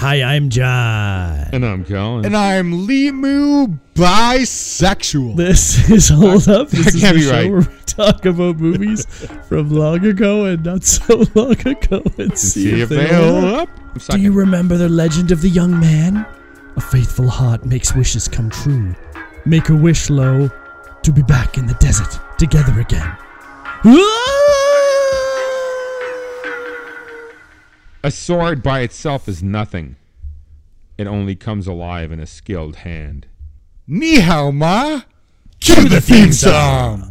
Hi, I'm John. And I'm Colin. And I'm Limu bisexual. This is Hold Up. This That is can't the be show right. where we talk about movies from long ago and not so long ago and see, See if they hold up. I'm Do you remember the legend of the young man? A faithful heart makes wishes come true. Make a wish, lo, to be back in the desert together again. Ah! A sword by itself is nothing. It only comes alive in a skilled hand. Ni hao ma. Cue the theme song.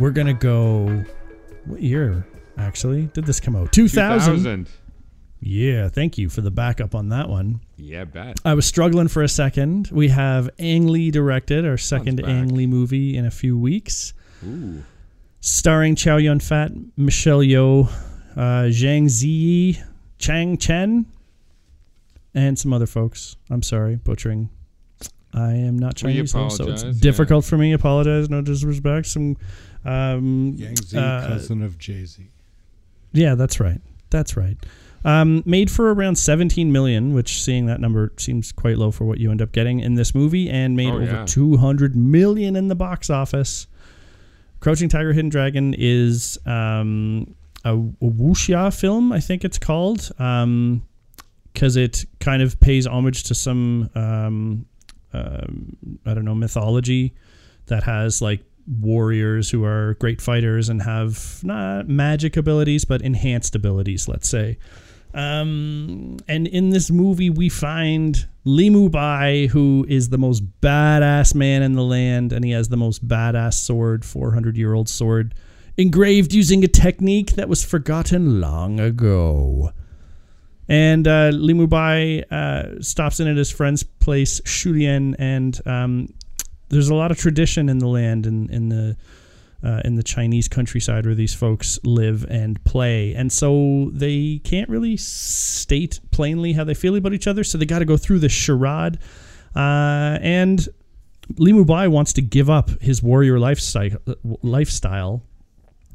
We're going to go. What year, actually? Did this come out? 2000. 2000. Yeah, thank you for the backup on that one. Yeah, bet. I was struggling for a second. We have Ang Lee directed our second. Ang Lee movie in a few weeks, Ooh. starring Chow Yun Fat, Michelle Yeoh, uh, Zhang Ziyi, Chang Chen, and some other folks. I'm sorry, butchering. I am not We Chinese, though, so it's yeah. difficult for me. Apologize, no disrespect. Some, um, Yang Z, uh, cousin of Jay Z. yeah, that's right. That's right. Um, made for around 17 million, which seeing that number seems quite low for what you end up getting in this movie, and made Oh, over yeah. 200 million in the box office. Crouching Tiger, Hidden Dragon is um, a, a wuxia film, I think it's called, because it kind of pays homage to some, um, I don't know, mythology that has like warriors who are great fighters and have not magic abilities but enhanced abilities let's say. Um, and in this movie we find limu bai who is the most badass man in the land and he has the most badass sword 400 year old sword engraved using a technique that was forgotten long ago and uh, Limu Bai uh, stops in at his friend's place, Shulien, and um, there's a lot of tradition in the land in, in the uh, in the Chinese countryside where these folks live and play, and so they can't really state plainly how they feel about each other. So they got to go through this charade, uh, and Limu Bai wants to give up his warrior lifestyle lifestyle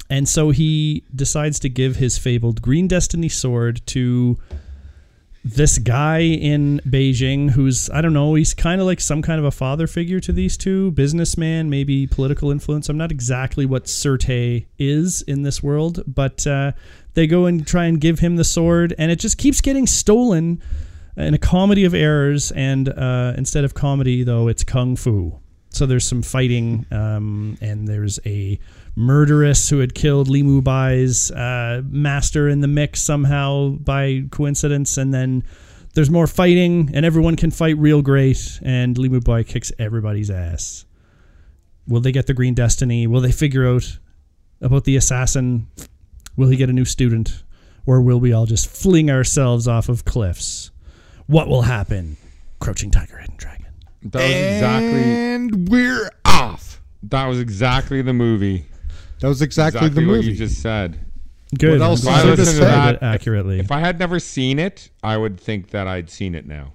and so he decides to give his fabled Green Destiny sword to this guy in Beijing who's, I don't know, he's kind of like some kind of a father figure to these two, businessman, maybe political influence. I'm not exactly what Sir Te is in this world, but uh, they go and try and give him the sword, and it just keeps getting stolen in a comedy of errors. And uh, instead of comedy, though, it's kung fu. So there's some fighting, um, and there's a murderess who had killed Limu Bai's uh, master in the mix somehow by coincidence, and then there's more fighting, and everyone can fight real great, and Limu Bai kicks everybody's ass. Will they get the Green Destiny? Will they figure out about the assassin? Will he get a new student? Or will we all just fling ourselves off of cliffs? What will happen? Crouching Tiger, Hidden Dragon. That was exactly And we're off. that was exactly the movie. That was exactly, Exactly the what movie. you just said. Good. What else I'm is glad there I to listened say? that If- accurately. If I had never seen it, I would think that I'd seen it now.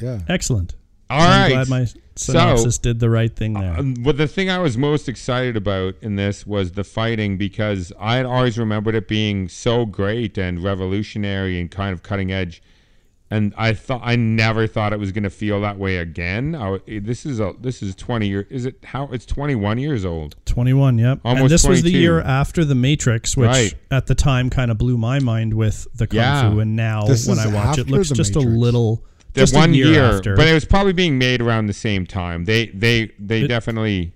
yeah. Excellent. All I'm right. glad my So- synopsis did the right thing there. Um, well, the thing I was most excited about in this was the fighting because I had always remembered it being so great and revolutionary and kind of cutting edge. And I thought I never thought it was going to feel that way again. I, w- eh, this is a this is twenty years. Is it how it's twenty one years old? 21, yep. Almost. and Almost this was the year after The Matrix, which Right. at the time kind of blew my mind with the Kung Yeah. Fu. And now This when is I watch it, looks The just a little. The just one a year, after. but it was probably being made around the same time. They they they It- definitely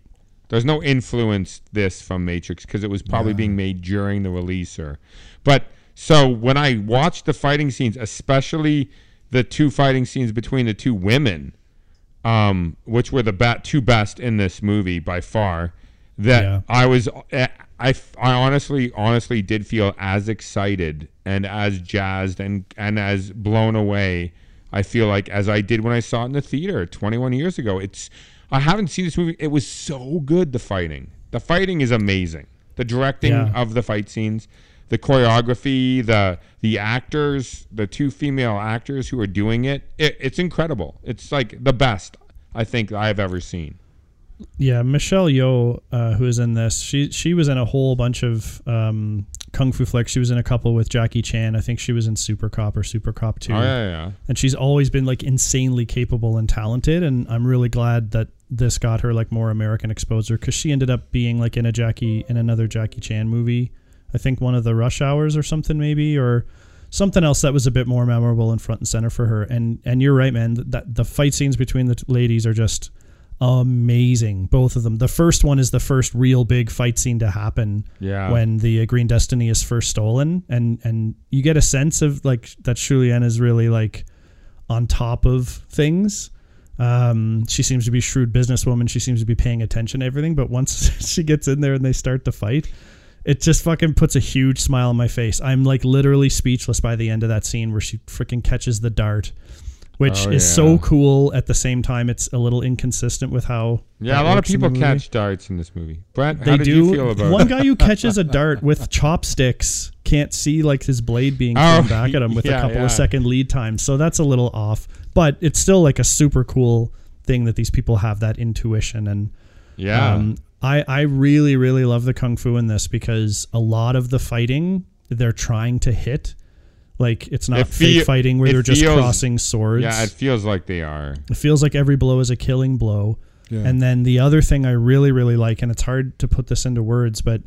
there's no influence this from Matrix because it was probably being made during the release or but so when I watched the fighting scenes, especially the two fighting scenes between the two women, um, which were the bat two best in this movie by far. That Yeah. I was, eh, I, I honestly, honestly did feel as excited and as jazzed and and as blown away. I feel like as I did when I saw it in the theater 21 years ago. It's, I haven't seen this movie. It was so good. The fighting, the fighting is amazing. The directing Yeah. of the fight scenes, the choreography, the the actors, the two female actors who are doing it, it it's incredible. It's like the best I think I've ever seen. Yeah, Michelle Yeoh, uh, who is in this, she she was in a whole bunch of um, kung fu flicks. She was in a couple with Jackie Chan. I think she was in Super Cop or Super Cop Two. Oh yeah, yeah. and she's always been like insanely capable and talented and i'm really glad that this got her like more american exposure because she ended up being like in a jackie in another jackie chan movie i think one of the rush hours or something maybe or something else that was a bit more memorable and front and center for her. And and you're right man that the fight scenes between the ladies are just amazing both of them. The first one is the first real big fight scene to happen Yeah. when the uh, green destiny is first stolen. And and you get a sense of like that Shulien is really like on top of things. Um, she seems to be a shrewd businesswoman. She seems to be paying attention to everything. But once she gets in there and they start to fight it just fucking puts a huge smile on my face i'm like literally speechless by the end of that scene where she freaking catches the dart which Oh, is yeah. so cool at the same time it's a little inconsistent with how Yeah, a lot of works in the people catch darts in this movie. Brent, They do. you feel about One guy who catches a dart with chopsticks can't see like his blade being Oh, thrown back at him with a couple yeah. of second lead time. So that's a little off, but it's still like a super cool thing that these people have that intuition and Yeah. um, I I really really love the kung fu in this because a lot of the fighting they're trying to hit. Like it's not It fake fighting where they're just feels- crossing swords. yeah, it feels like they are. It feels like every blow is a killing blow. Yeah. And then the other thing I really, really like, and it's hard to put this into words, but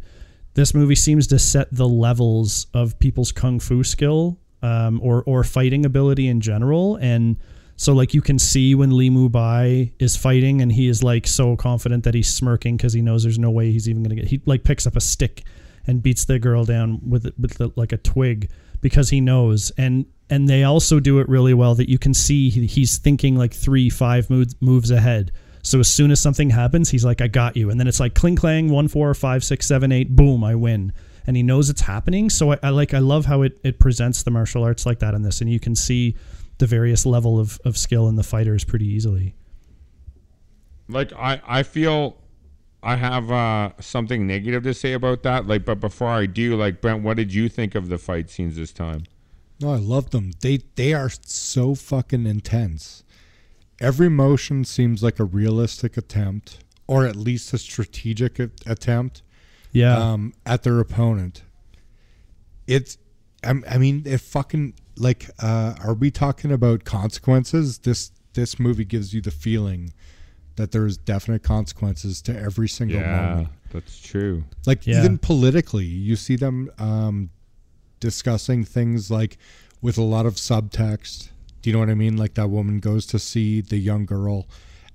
this movie seems to set the levels of people's kung fu skill um, or or fighting ability in general. And so, like, you can see when Li Mu Bai is fighting, and he is like so confident that he's smirking because he knows there's no way he's even gonna get. He like picks up a stick and beats the girl down with it- with the, like a twig because he knows. And and they also do it really well that you can see he, he's thinking like three five moves moves ahead. So as soon as something happens he's like i got you. And then it's like cling clang one four five six seven eight boom i win. And he knows it's happening. So i, I like i love how it, it presents the martial arts like that in this. And you can see the various level of, of skill in the fighters pretty easily like I, I feel I have uh, something negative to say about that. Like, but before I do, like Brent, what did you think of the fight scenes this time? No, I love them. They they are so fucking intense. Every motion seems like a realistic attempt, or at least a strategic attempt yeah um, at their opponent. It's, I, I mean, it fucking like, uh, are we talking about consequences? This this movie gives you the feeling that there's definite consequences to every single moment. that's true. Like Yeah. even politically, you see them um, discussing things like with a lot of subtext. Do you know what I mean? Like that woman goes to see the young girl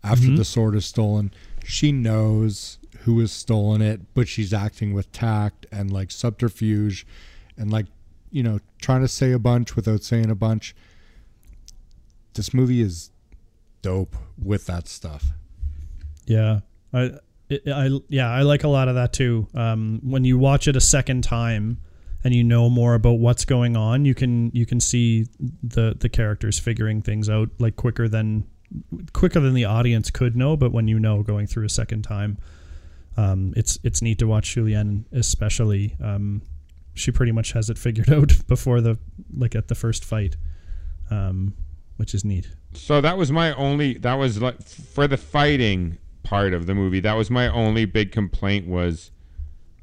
after the sword is stolen. She knows who has stolen it, but she's acting with tact and like subterfuge and like, you know, trying to say a bunch without saying a bunch. This movie is dope with that stuff. Yeah, I, I, yeah, I like a lot of that too. Um, when you watch it a second time and you know more about what's going on, you can you can see the the characters figuring things out like quicker than quicker than the audience could know. But when you know going through a second time, um, it's it's neat to watch Shulien, especially. Um, she pretty much has it figured out before the like at the first fight, um, which is neat. So that was my only. That was like for the fighting part of the movie. That was my only big complaint was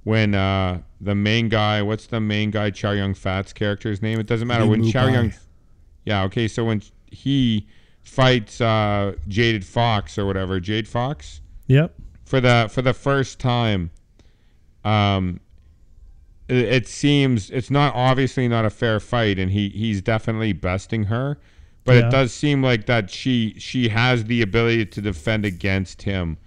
when uh the main guy. What's the main guy? Chow Yun Fat's character's name. It doesn't matter Li when Chow. Yun. Yeah. Okay. So when he fights uh Jaded Fox or whatever, Jade Fox Yep. for the for the first time um it, seems it's not obviously not a fair fight and he he's definitely besting her but Yeah. it does seem like that she she has the ability to defend against him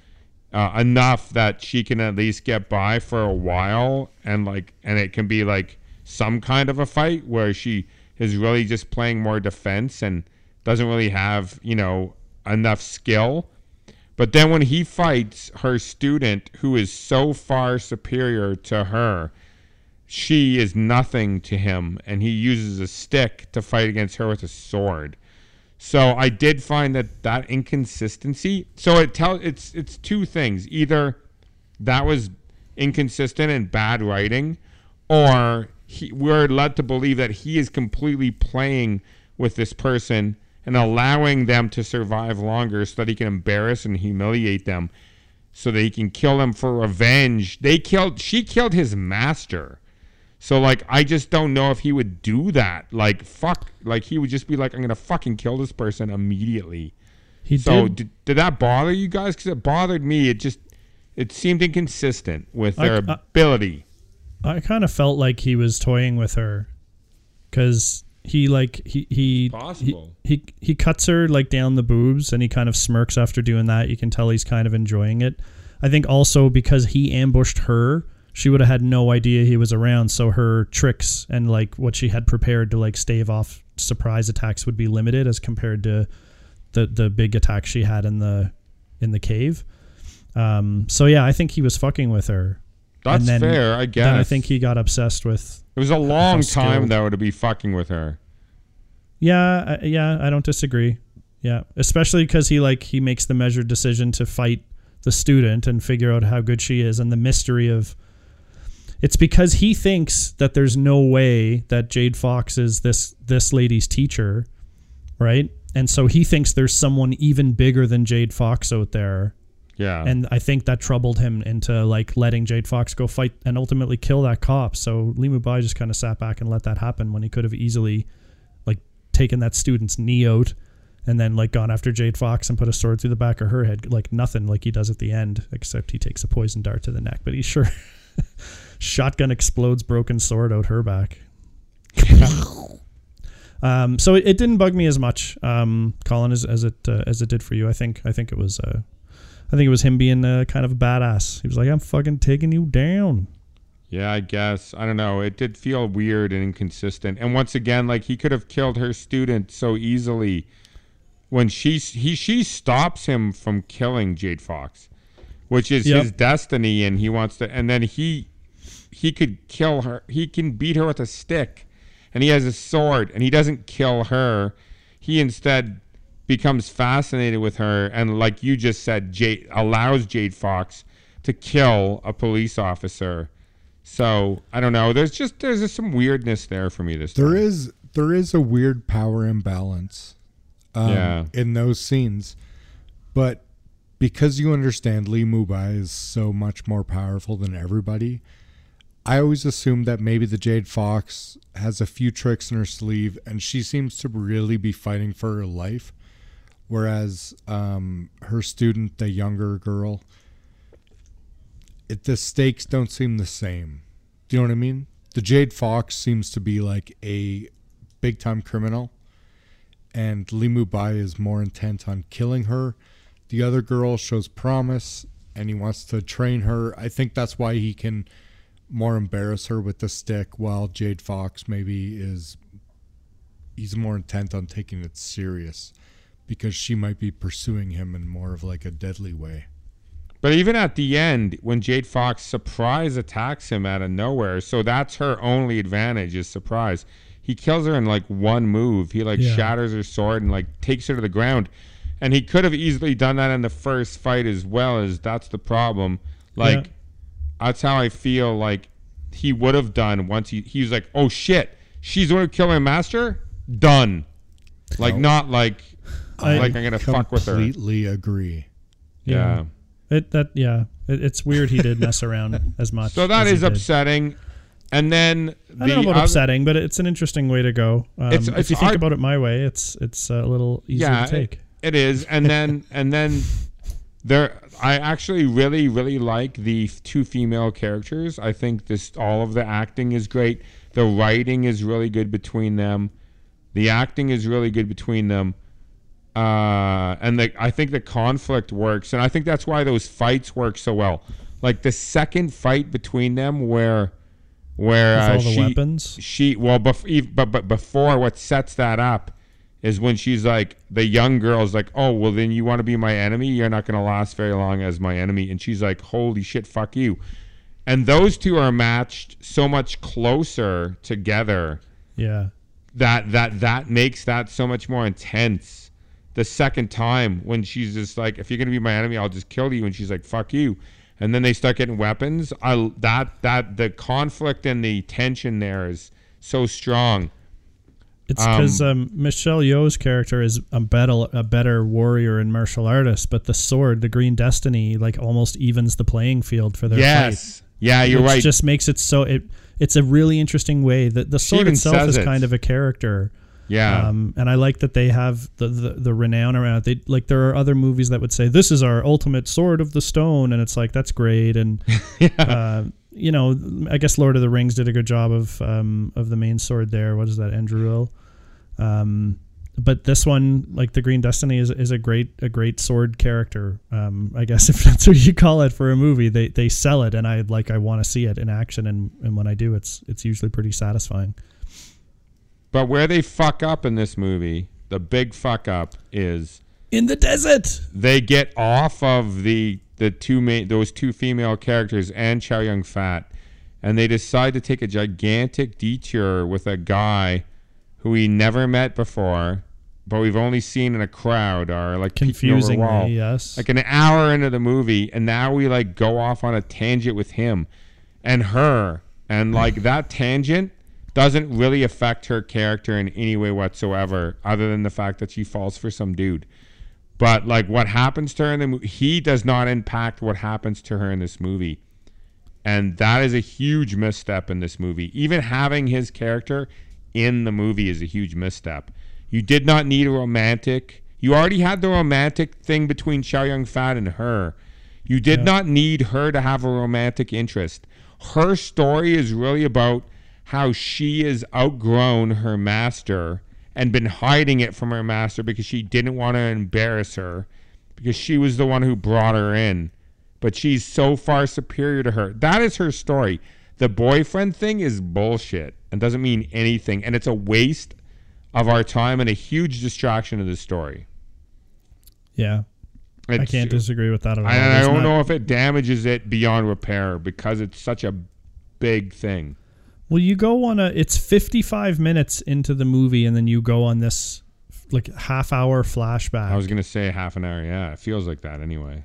uh, enough that she can at least get by for a while and like and it can be like some kind of a fight where she is really just playing more defense and doesn't really have you know enough skill. But then when he fights her student, who is so far superior to her, she is nothing to him, and he uses a stick to fight against her with a sword. So I did find that that inconsistency. So it tell it's it's two things. Either that was inconsistent and bad writing, or he, we're led to believe that he is completely playing with this person and allowing them to survive longer so that he can embarrass and humiliate them so that he can kill them for revenge. They killed she killed his master. So like I just don't know if he would do that. Like fuck like he would just be like I'm going to fucking kill this person immediately. He So did. did, did that bother you guys cuz it bothered me. It just it seemed inconsistent with I- their I- ability. I kind of felt like he was toying with her, because he like he he Possible. he, he he cuts her like down the boobs, and he kind of smirks after doing that. You can tell he's kind of enjoying it. I think also because he ambushed her, she would have had no idea he was around, so her tricks and like what she had prepared to like stave off surprise attacks would be limited as compared to the the big attack she had in the in the cave. Um, so yeah, I think he was fucking with her. That's then- fair, I guess. Then I think he got obsessed with. it was a long time though to be fucking with her. Yeah, I- yeah, I don't disagree. Yeah, especially because he like he makes the measured decision to fight the student and figure out how good she is, and the mystery of. It's because he thinks that there's no way that Jade Fox is this this lady's teacher, right? And so he thinks there's someone even bigger than Jade Fox out there Yeah. and I think that troubled him into like letting Jade Fox go fight and ultimately kill that cop. So Lee Mubai just kind of sat back and let that happen when he could have easily like taken that student's knee out and then like gone after Jade Fox and put a sword through the back of her head like nothing like he does at the end except he takes a poison dart to the neck but he sure shotgun explodes broken sword out her back um so it, it didn't bug me as much um colin as, as it uh, as it did for you i think i think it was uh I think it was him being uh, kind of a badass. He was like, "I'm fucking taking you down." Yeah, I guess. I don't know. It did feel weird and inconsistent. And once again, like he could have killed her student so easily when she he she stops him from killing Jade Fox, which is Yep. his destiny and he wants to and then he he could kill her. He can beat her with a stick and he has a sword and he doesn't kill her. He instead becomes fascinated with her and like you just said Jade allows Jade Fox to kill a police officer. So I don't know. There's just there's just some weirdness there for me this There time. is there is a weird power imbalance um, Yeah. in those scenes, but because you understand Lee Mubai is so much more powerful than everybody, I always assumed that maybe the Jade Fox has a few tricks in her sleeve, and she seems to really be fighting for her life, whereas um, her student, the younger girl, it the stakes don't seem the same. Do you know what I mean? The Jade Fox seems to be like a big time criminal, and Lee Mubai is more intent on killing her. The other girl shows promise, and he wants to train her. I think that's why he can more embarrass her with the stick, while Jade Fox maybe is he's more intent on taking it serious because she might be pursuing him in more of like a deadly way. But even at the end, when Jade Fox surprise attacks him out of nowhere, so that's her only advantage is surprise. He kills her in like one move. He like Yeah. shatters her sword and like takes her to the ground. And he could have easily done that in the first fight as well as that's the problem. Like Yeah. That's how I feel like he would have done once he he was like, "Oh shit, she's going to kill my master." Done. Like not like I like I'm going to fuck with her. Completely agree. Yeah. It that yeah. It, it's weird he did mess around as much. So that as he is did. upsetting. And then the I don't know about other- upsetting, but it's an interesting way to go. Um, It's- if you think hard- about it my way, it's it's a little easier yeah, to take. it- it is. And then and then there I actually really really like the two female characters. I think this all of the acting is great. The writing is really good between them. The acting is really good between them. Uh, and the, I think the conflict works, and I think that's why those fights work so well. Like the second fight between them, where where uh, the she, weapons? she well, bef- but but before what sets that up is when she's like the young girl's like, "Oh, well then you want to be my enemy? You're not going to last very long as my enemy." And she's like, "Holy shit, fuck you." And those two are matched so much closer together Yeah. that that that makes that so much more intense the second time when she's just like if you're gonna be my enemy i'll just kill you and she's like fuck you and then they start getting weapons i that that the conflict and the tension there is so strong It's because Um, um, Michelle Yeoh's character is a better a better warrior and martial artist, but the sword, the Green Destiny, like almost evens the playing field for their fight. yes yeah you're right just makes it so it it's a really interesting way that the sword itself is it. kind of a character. yeah Um, and I like that they have the, the, the renown around it. They, like there are other movies that would say this is our ultimate sword of the stone, and it's like that's great. And uh, you know, I guess Lord of the Rings did a good job of um, of the main sword there. What is that, Andúril? Um, but this one, like the Green Destiny, is is a great a great sword character. Um, I guess if that's what you call it for a movie, they they sell it, and I like I want to see it in action, and and when I do, it's it's usually pretty satisfying. but where they fuck up in this movie the big fuck up is In the desert. they get off of the the two main those two female characters and Chow Yun Fat, and they decide to take a gigantic detour with a guy who we never met before, but we've only seen in a crowd or like peeking over a wall. Confusingly, yes. Like an hour into the movie, and now we like go off on a tangent with him and her, and like that tangent doesn't really affect her character in any way whatsoever, other than the fact that she falls for some dude. But like what happens to her in the movie, he does not impact what happens to her in this movie. And that is a huge misstep in this movie. Even having his character in the movie is a huge misstep. You did not need a romantic. You already had the romantic thing between Chow Yun Fat and her. You did not need her to have a romantic interest. Her story is really about how she has outgrown her master and been hiding it from her master because she didn't want to embarrass her because she was the one who brought her in. But she's so far superior to her. That is her story. The boyfriend thing is bullshit and doesn't mean anything. And it's a waste of our time and a huge distraction of the story. yeah. I can't disagree with that at all. I, I don't not- know if it damages it beyond repair because it's such a big thing. Well, you go on a. It's 55 minutes into the movie, and then you go on this like half hour flashback. I was gonna say half an hour. Yeah, it feels like that anyway.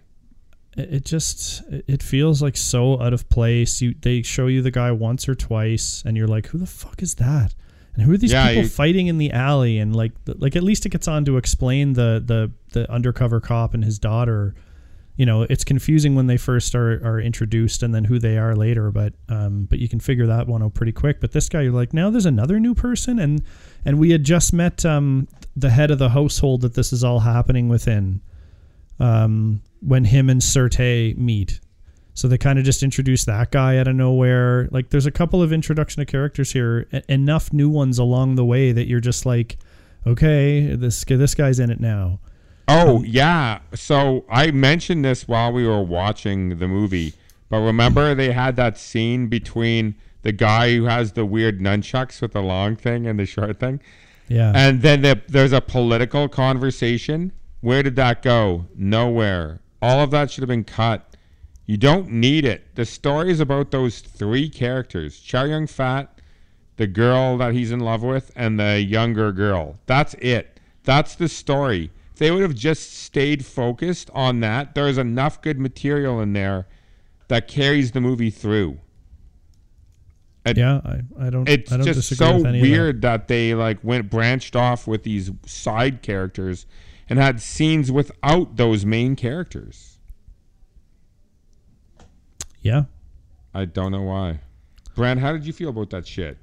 it it just it feels like so out of place. You they show you the guy once or twice, and you're like, who the fuck is that? And who are these Yeah, people you- fighting in the alley? And like like at least it gets on to explain the the the undercover cop and his daughter. You know, it's confusing when they first are, are introduced and then who they are later, but um, but you can figure that one out pretty quick. But this guy, you're like, now there's another new person, and and we had just met um, the head of the household that this is all happening within um, when him and Sir Te meet. So they kind of just introduce that guy out of nowhere. Like there's a couple of introduction of characters here, enough new ones along the way that you're just like, okay, this this guy's in it now. Oh yeah. So I mentioned this while we were watching the movie, but remember they had that scene between the guy who has the weird nunchucks with the long thing and the short thing, Yeah. and then the, there's a political conversation. Where did that go? Nowhere. All of that should have been cut. You don't need it. The story is about those three characters: Chow Yun Fat, the girl that he's in love with, and the younger girl. That's it. That's the story. If they would have just stayed focused on that, there's enough good material in there that carries the movie through. It- yeah, I, I don't It's I don't just disagree so with any of that. weird that. they like went branched off with these side characters and had scenes without those main characters. Yeah. I don't know why. Brand, how did you feel about that shit?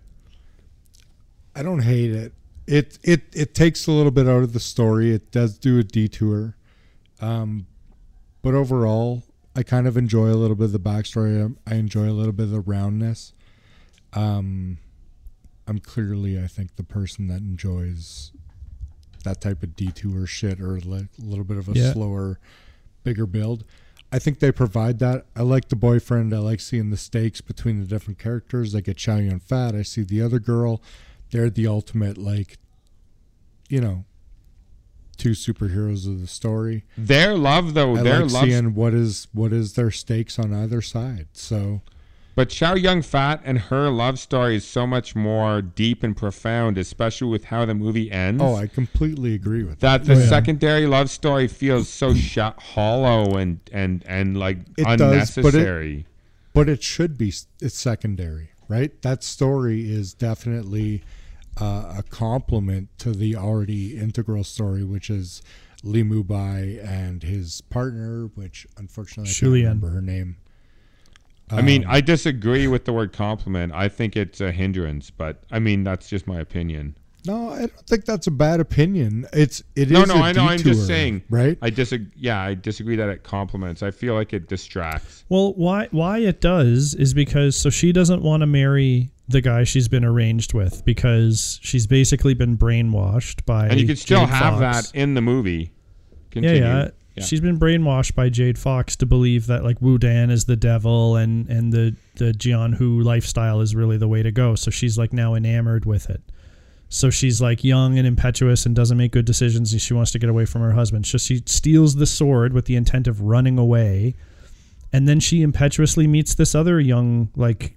I don't hate it. It it it takes a little bit out of the story. It does do a detour, um, but overall, I kind of enjoy a little bit of the backstory. I, I enjoy a little bit of the roundness. Um, I'm clearly, I think, the person that enjoys that type of detour shit or like a little bit of a Yeah. slower, bigger build. I think they provide that. I like the boyfriend. I like seeing the stakes between the different characters. I get Chow Yun Fat. I see the other girl. They're the ultimate, like, you know, two superheroes of the story. Their love, though, I their like love. seeing what is what is their stakes on either side. So But Chow Yun Fat and her love story is so much more deep and profound, especially with how the movie ends. oh, I completely agree with that. that the Oh, yeah. secondary love story feels so sh- hollow and and and like It does, but it- unnecessary. But it should be it's secondary, right? That story is definitely uh, a complement to the already integral story, which is Lee Mubai and his partner, which unfortunately I can't remember her name. I mean, Um, I disagree with the word compliment. I think it's a hindrance, but I mean that's just my opinion. No, I don't think that's a bad opinion. It's it is. No, no, a I know. I'm just saying. right? I disagree. Yeah, I disagree that it compliments. I feel like it distracts. Well, why why it does is because so she doesn't want to marry the guy she's been arranged with because she's basically been brainwashed by And you can still Jade have Fox. that in the movie. Yeah, yeah, Yeah. She's been brainwashed by Jade Fox to believe that like Wudang is the devil and and the the Jianghu lifestyle is really the way to go. So she's like now enamored with it. So she's like young and impetuous and doesn't make good decisions and she wants to get away from her husband. So she steals the sword with the intent of running away. And then she impetuously meets this other young, like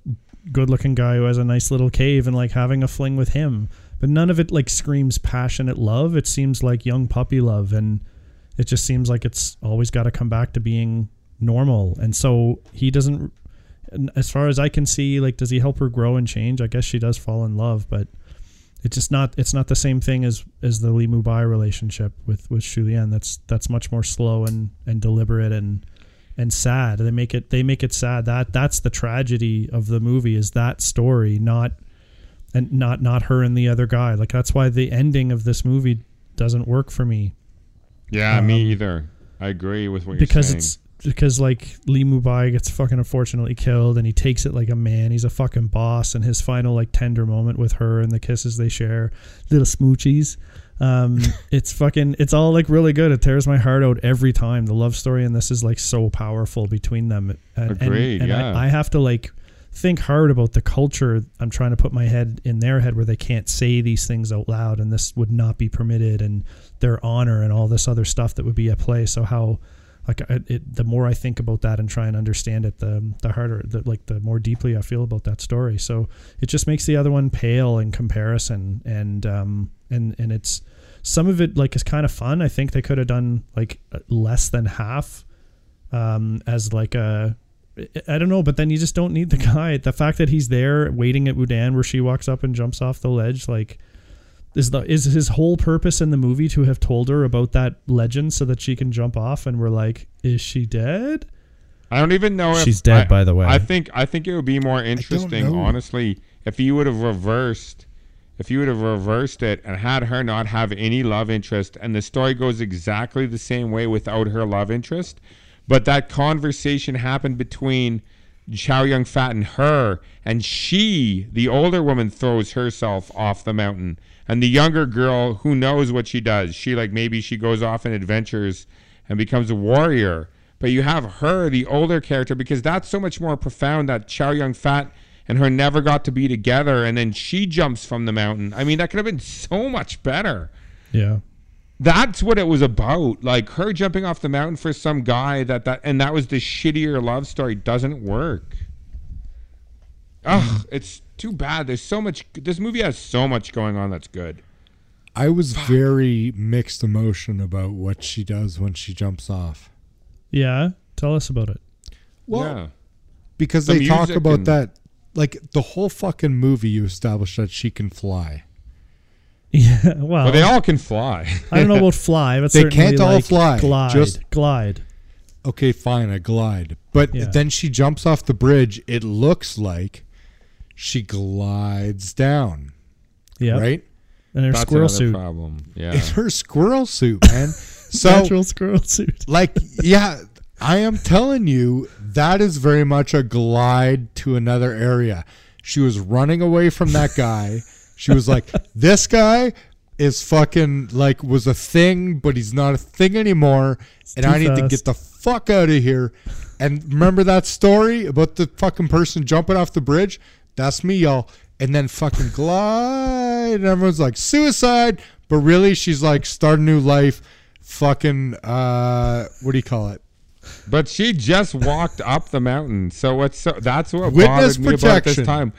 good looking guy who has a nice little cave and like having a fling with him. But none of it like screams passionate love. It seems like young puppy love and it just seems like it's always got to come back to being normal. And so he doesn't as far as I can see, like does he help her grow and change? I guess she does fall in love, but it's just not it's not the same thing as as the Li Mubai relationship with with Shulien. That's that's much more slow and and deliberate and and sad. They make it they make it sad. That that's the tragedy of the movie is that story, not and not not her and the other guy. Like that's why the ending of this movie doesn't work for me Yeah, me Um, either. I agree with what you're saying. because it's because like Lee Mubai gets fucking unfortunately killed and he takes it like a man. He's a fucking boss and his final like tender moment with her and the kisses they share, little smoochies. Um, it's fucking it's all like really good. It tears my heart out every time. The love story in this is like so powerful between them. And, and- Agreed, And, yeah. I, I have to like think hard about the culture. I'm trying to put my head in their head where they can't say these things out loud and this would not be permitted and their honor and all this other stuff that would be at play. So how like it, the more I think about that and try and understand it, the the harder, the, like the more deeply I feel about that story. So it just makes the other one pale in comparison, and um and and it's some of it like is kind of fun. I think they could have done like less than half, um as like a. I don't know, but then you just don't need the guy. The fact that he's there waiting at Wudang where she walks up and jumps off the ledge, like is the is his whole purpose in the movie to have told her about that legend so that she can jump off and we're like is she dead I don't even know if She's dead, I- by the way. I think I think it would be more interesting, honestly, if you would have reversed, if you would have reversed it and had her not have any love interest, and the story goes exactly the same way without her love interest, but that conversation happened between Chow Yun Fat and her, and she, the older woman, throws herself off the mountain, and the younger girl, who knows what she does, she like maybe she goes off in adventures and becomes a warrior. But you have her, the older character, because that's so much more profound that Chow Yun Fat and her never got to be together, and then she jumps from the mountain. I mean, that could have been so much better. yeah That's what it was about. Like her jumping off the mountain for some guy that that and that was the shittier love story doesn't work. Ugh, it's too bad. There's so much. This movie has so much going on that's good. I was very mixed emotion about what she does when she jumps off. yeah tell us about it Well, yeah. because The they talk about and- that like the whole fucking movie you establish that she can fly. yeah well, Well, they all can fly. i don't know about fly but They can't all like fly, glide just- glide Okay, fine, I glide. But Yeah. then she jumps off the bridge. It looks like she glides down, yeah right? and her That's squirrel suit problem. Yeah. It's her squirrel suit, man. so natural squirrel suit like yeah i am telling you that is very much a glide to another area. She was running away from that guy. She was like this guy is fucking like was a thing but he's not a thing anymore and i need to get the fuck out of here. And remember that story about the fucking person jumping off the bridge? That's me y'all. And then fucking glide and everyone's like suicide. But really she's like start a new life. Fucking uh, what do you call it? But she just walked up the mountain, so what's so, that's what Witness bothered me about this time.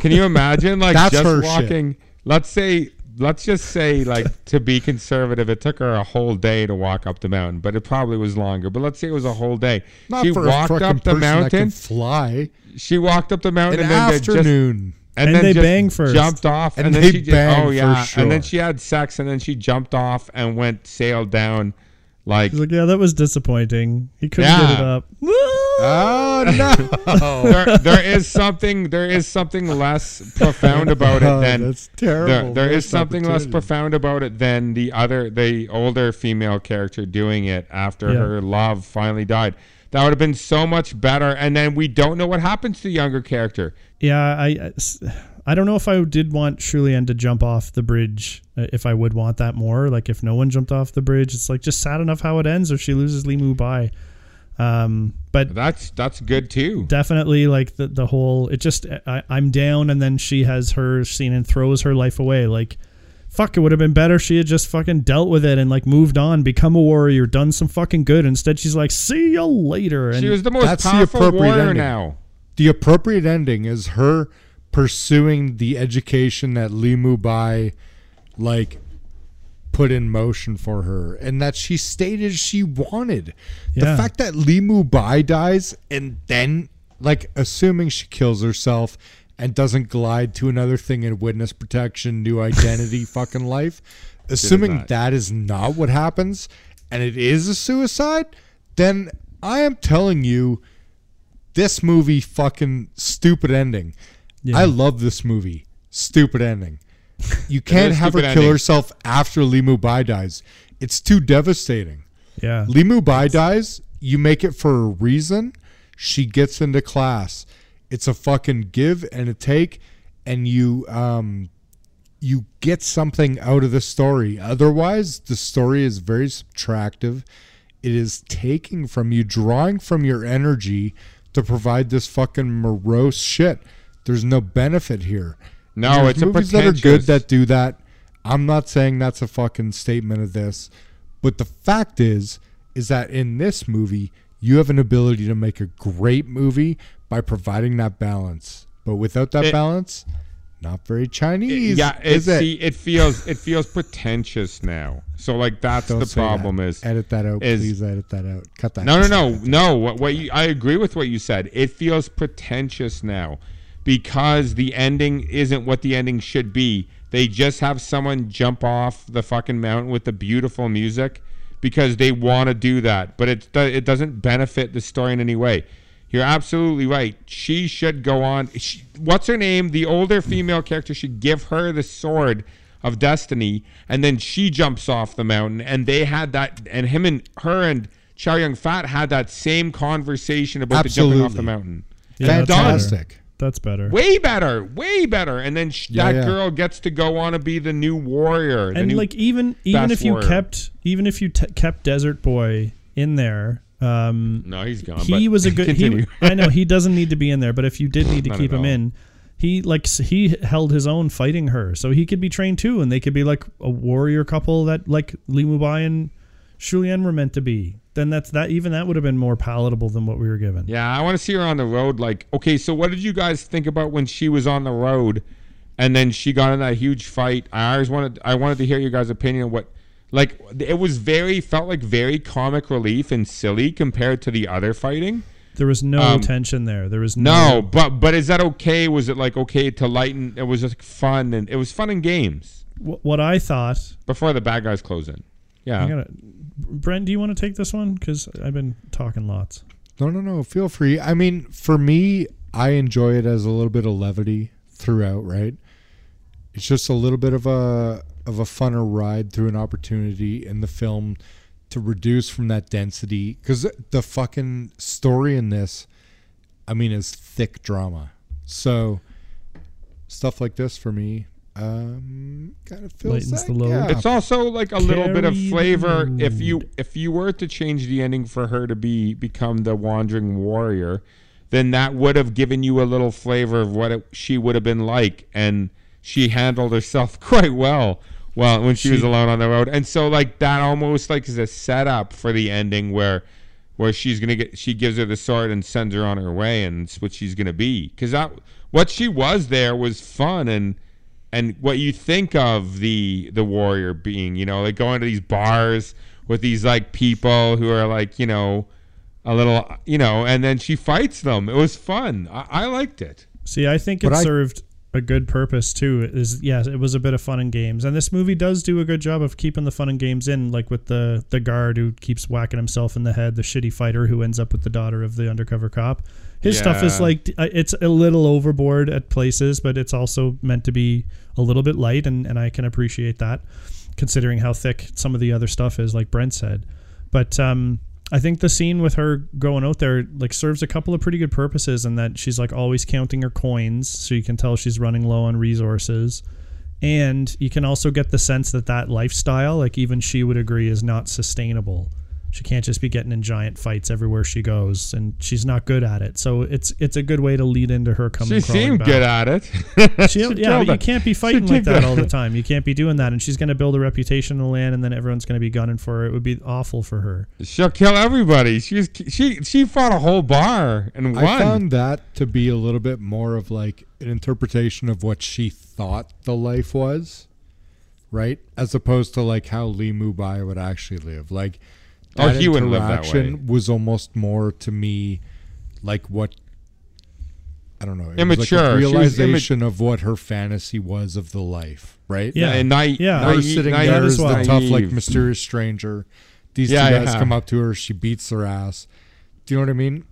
Can you imagine, like That's just her shit. walking? Let's say, let's just say, like to be conservative, it took her a whole day to walk up the mountain, but it probably was longer. But let's say it was a whole day. Not she for walked a up the person that can mountain. fly. She walked up the mountain An and then they just afternoon. and, And then they just bang first. jumped off, and, And then they she just, oh, bang oh for yeah, and then she had sex, and then she jumped off and went sailed down, like He's like, yeah, that was disappointing. He couldn't Yeah. get it up. Oh no! there, there is something, there is something less profound about it Oh, than that's terrible. there, there is Missed something less opportunity. profound about it than the other, the older female character doing it after Yeah. her love finally died. That would have been so much better. And then we don't know what happens to the younger character. Yeah, I, I don't know if I did want Shulien to jump off the bridge. uh, If I would want that more, like if no one jumped off the bridge, it's like just sad enough how it ends. If she loses Limu Bai, um, but That's that's good too. definitely like the the whole. It just I, I'm down, and then she has her scene and throws her life away. Like, fuck, it would have been better if she had just fucking dealt with it and like moved on, become a warrior, done some fucking good. Instead, she's like, see you later. And She was the most That's the powerful appropriate warrior ending. now. the appropriate ending is her pursuing the education that Limu Bai like put in motion for her and that she stated she wanted. The fact that Limu Bai dies and then like assuming she kills herself and doesn't glide to another thing in witness protection, new identity fucking life, assuming that is not what happens and it is a suicide, then I am telling you this movie fucking stupid ending. Yeah. I love this movie. Stupid ending. You can't have her kill ending. herself after Limu Bai dies. It's too devastating. yeah, Limu Bai dies, you make it for a reason. She gets into class. It's a fucking give and a take, and you um you get something out of the story. Otherwise, the story is very subtractive. It is taking from you, drawing from your energy to provide this fucking morose shit. There's no benefit here. No, There's it's a movies that are good that do that. I'm not saying that's a fucking statement of this, but the fact is, is that in this movie, you have an ability to make a great movie by providing that balance. But without that It- balance, not very Chinese. yeah, it, is it? see, it feels it feels pretentious now. So like that's Don't the problem is edit that out, is- please edit that out. Cut that. No, no, no, no. What, what you, I agree with what you said. It feels pretentious now because the ending isn't what the ending should be. They just have someone jump off the fucking mountain with the beautiful music because they want to do that, but it it doesn't benefit the story in any way. You're absolutely right. She should go on. She, what's her name? The older female character should give her the sword of destiny, and then she jumps off the mountain. And they had that, and him and her and Chow Yun Fat had that same conversation about the jumping off the mountain. Yeah. Fantastic. That's better. Way better, way better. And then sh- Yeah, that yeah. girl gets to go on to be the new warrior. the and new- like even even if you warrior. kept even if you t- kept Desert Boy in there, um, no, he's gone. he was a good. He. I know he doesn't need to be in there, but if you did need to keep him all. in, he like he held his own fighting her, so he could be trained too, and they could be like a warrior couple that like Li Mubai and Shulien were meant to be. Then that's that. Even that would have been more palatable than what we were given. Yeah, I want to see her on the road. Like, okay, so what did you guys think about when she was on the road, and then she got in that huge fight? I always wanted, I wanted to hear your guys' opinion. on What, like, it was very felt like very comic relief and silly compared to the other fighting. There was no Um, tension there. There was No, no. but but is that okay? Was it like okay to lighten? It was just fun and it was fun in games Wh- What I thought. before the bad guys close in. Yeah, gotta. Brent, do you want to take this one? Because I've been talking lots. No, no, no. Feel free. I mean, for me, I enjoy it as a little bit of levity throughout. Right? It's just a little bit of a of a funner ride through an opportunity in the film to reduce from that density because the fucking story in this, I mean, is thick drama. So stuff like this for me, um, kind of feels Lightens like, the load. yeah. It's also like a little bit of Carry the flavor. If you if you were to change the ending for her to be become the wandering warrior, then that would have given you a little flavor of what it, she would have been like, and she handled herself quite well Well, when she, was alone on the road, and so like that almost like is a setup for the ending where, where she's gonna get she gives her the sword and sends her on her way, and it's what she's gonna be. Because that what she was there was fun and and what you think of the the warrior being, you know, like going to these bars with these like people who are like you know a little you know, and then she fights them. It was fun. I, I liked it. See, I think it But I- served a good purpose too. Is yes, it was a bit of fun and games, and this movie does do a good job of keeping the fun and games in, like with the the guard who keeps whacking himself in the head, the shitty fighter who ends up with the daughter of the undercover cop. His stuff is like uh, it's a little overboard at places, but it's also meant to be a little bit light, and and I can appreciate that, considering how thick some of the other stuff is, like Brent said. But um, I think the scene with her going out there like serves a couple of pretty good purposes in that she's like always counting her coins, so you can tell she's running low on resources. And you can also get the sense that that lifestyle, like even she would agree, is not sustainable. She can't just be getting in giant fights everywhere she goes, and she's not good at it. So it's it's a good way to lead into her coming. She crawling seemed back. good at it. She, She yeah, but you can't be fighting like did that all the time. You can't be doing that, and she's going to build a reputation in the land, and then everyone's going to be gunning for her. It would be awful for her. She'll kill everybody. She's she she fought a whole bar and won. I found that to be a little bit more of like an interpretation of what she thought the life was, right? As opposed to like how Lee Mubai would actually live. Like, Oh, that he wouldn't live that interaction Was almost more to me like what I don't know. It Immature. Was She like a was realization of what her fantasy was of the life, right? Yeah. and naive. Yeah. Her naive, sitting naive, there That as is the why. tough, like mysterious stranger. These Yeah, two guys yeah. come up to her, she beats their ass. Do you know what I mean?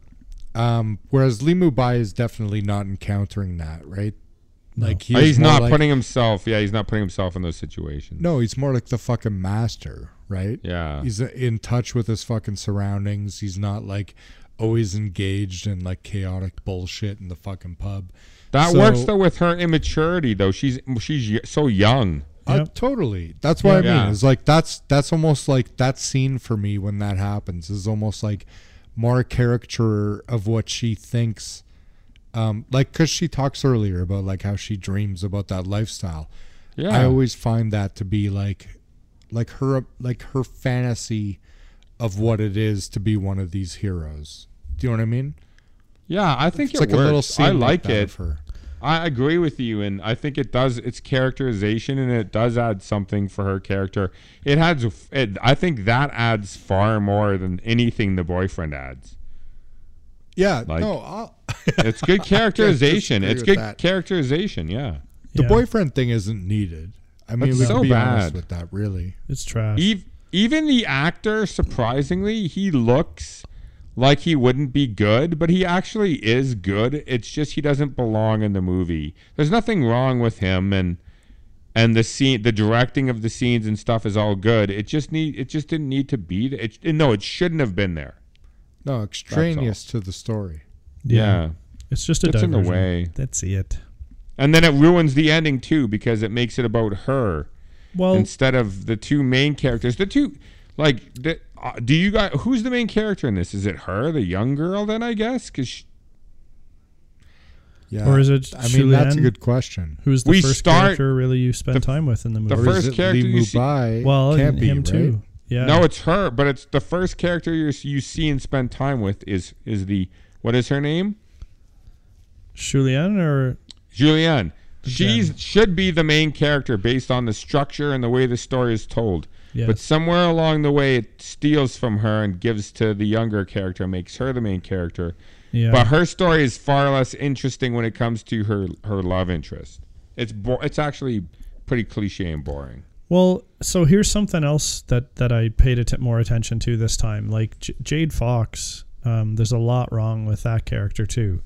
Um, whereas Li Mu Bai is definitely not encountering that, right? Like he's not like- putting himself. Yeah, he's not putting himself in those situations. No, he's more like the fucking master, right? Yeah. He's uh, in touch with his fucking surroundings. He's not like always engaged in like chaotic bullshit in the fucking pub. That So- works though with her immaturity though. She's she's so young. Uh, Yep. totally. That's what I mean. Yeah. Is like that's that's almost like that scene for me when that happens is almost like more a caricature of what she thinks. Um, like because she talks earlier about like how she dreams about that lifestyle. Yeah. I always find that to be like, like her like her fantasy of what it is to be one of these heroes. Do you know what I mean? yeah, I think It's it like a little scene I like that it. of her. I agree with you, and I think it does. It's characterization, and it does add something for her character. It adds. It, I think that adds far more than anything the boyfriend adds. Yeah. Like- no. I'll, It's good characterization. it's good that. characterization. Yeah. the Yeah. boyfriend thing isn't needed. I mean, That's we so can be bad. honest with that. Really. It's trash. Ev- even the actor, surprisingly, he looks like he wouldn't be good, but he actually is good. It's just he doesn't belong in the movie. There's nothing wrong with him, and and the scene, the directing of the scenes and stuff is all good. It just need, it just didn't need to be. th- It, no, it shouldn't have been there. No, extraneous to the story. Yeah. It's just a Gets in the diversion. way. That's it. And then it ruins the ending too because it makes it about her. Well, instead of the two main characters. The two, like, the, uh, do you guys? Who's the main character in this? Is it her, the young girl? Then I guess because Yeah. Or is it I mean, that's a good question. who's the we first start- character really you spend the- time with in the movie? the Or first is it character Lee you see- well, can't be him right? too. Yeah. no, it's her. But it's the first character you you see and spend time with is is the what is her name? Shulien or Shulien. She's should be the main character based on the structure and the way the story is told. yes. But somewhere along the way, it steals from her and gives to the younger character, makes her the main character. yeah. But her story is far less interesting when it comes to her her love interest. It's bo- it's actually pretty cliche and boring. Well, so here's something else that that I paid more attention to this time. Like J- Jade Fox, um, there's a lot wrong with that character too.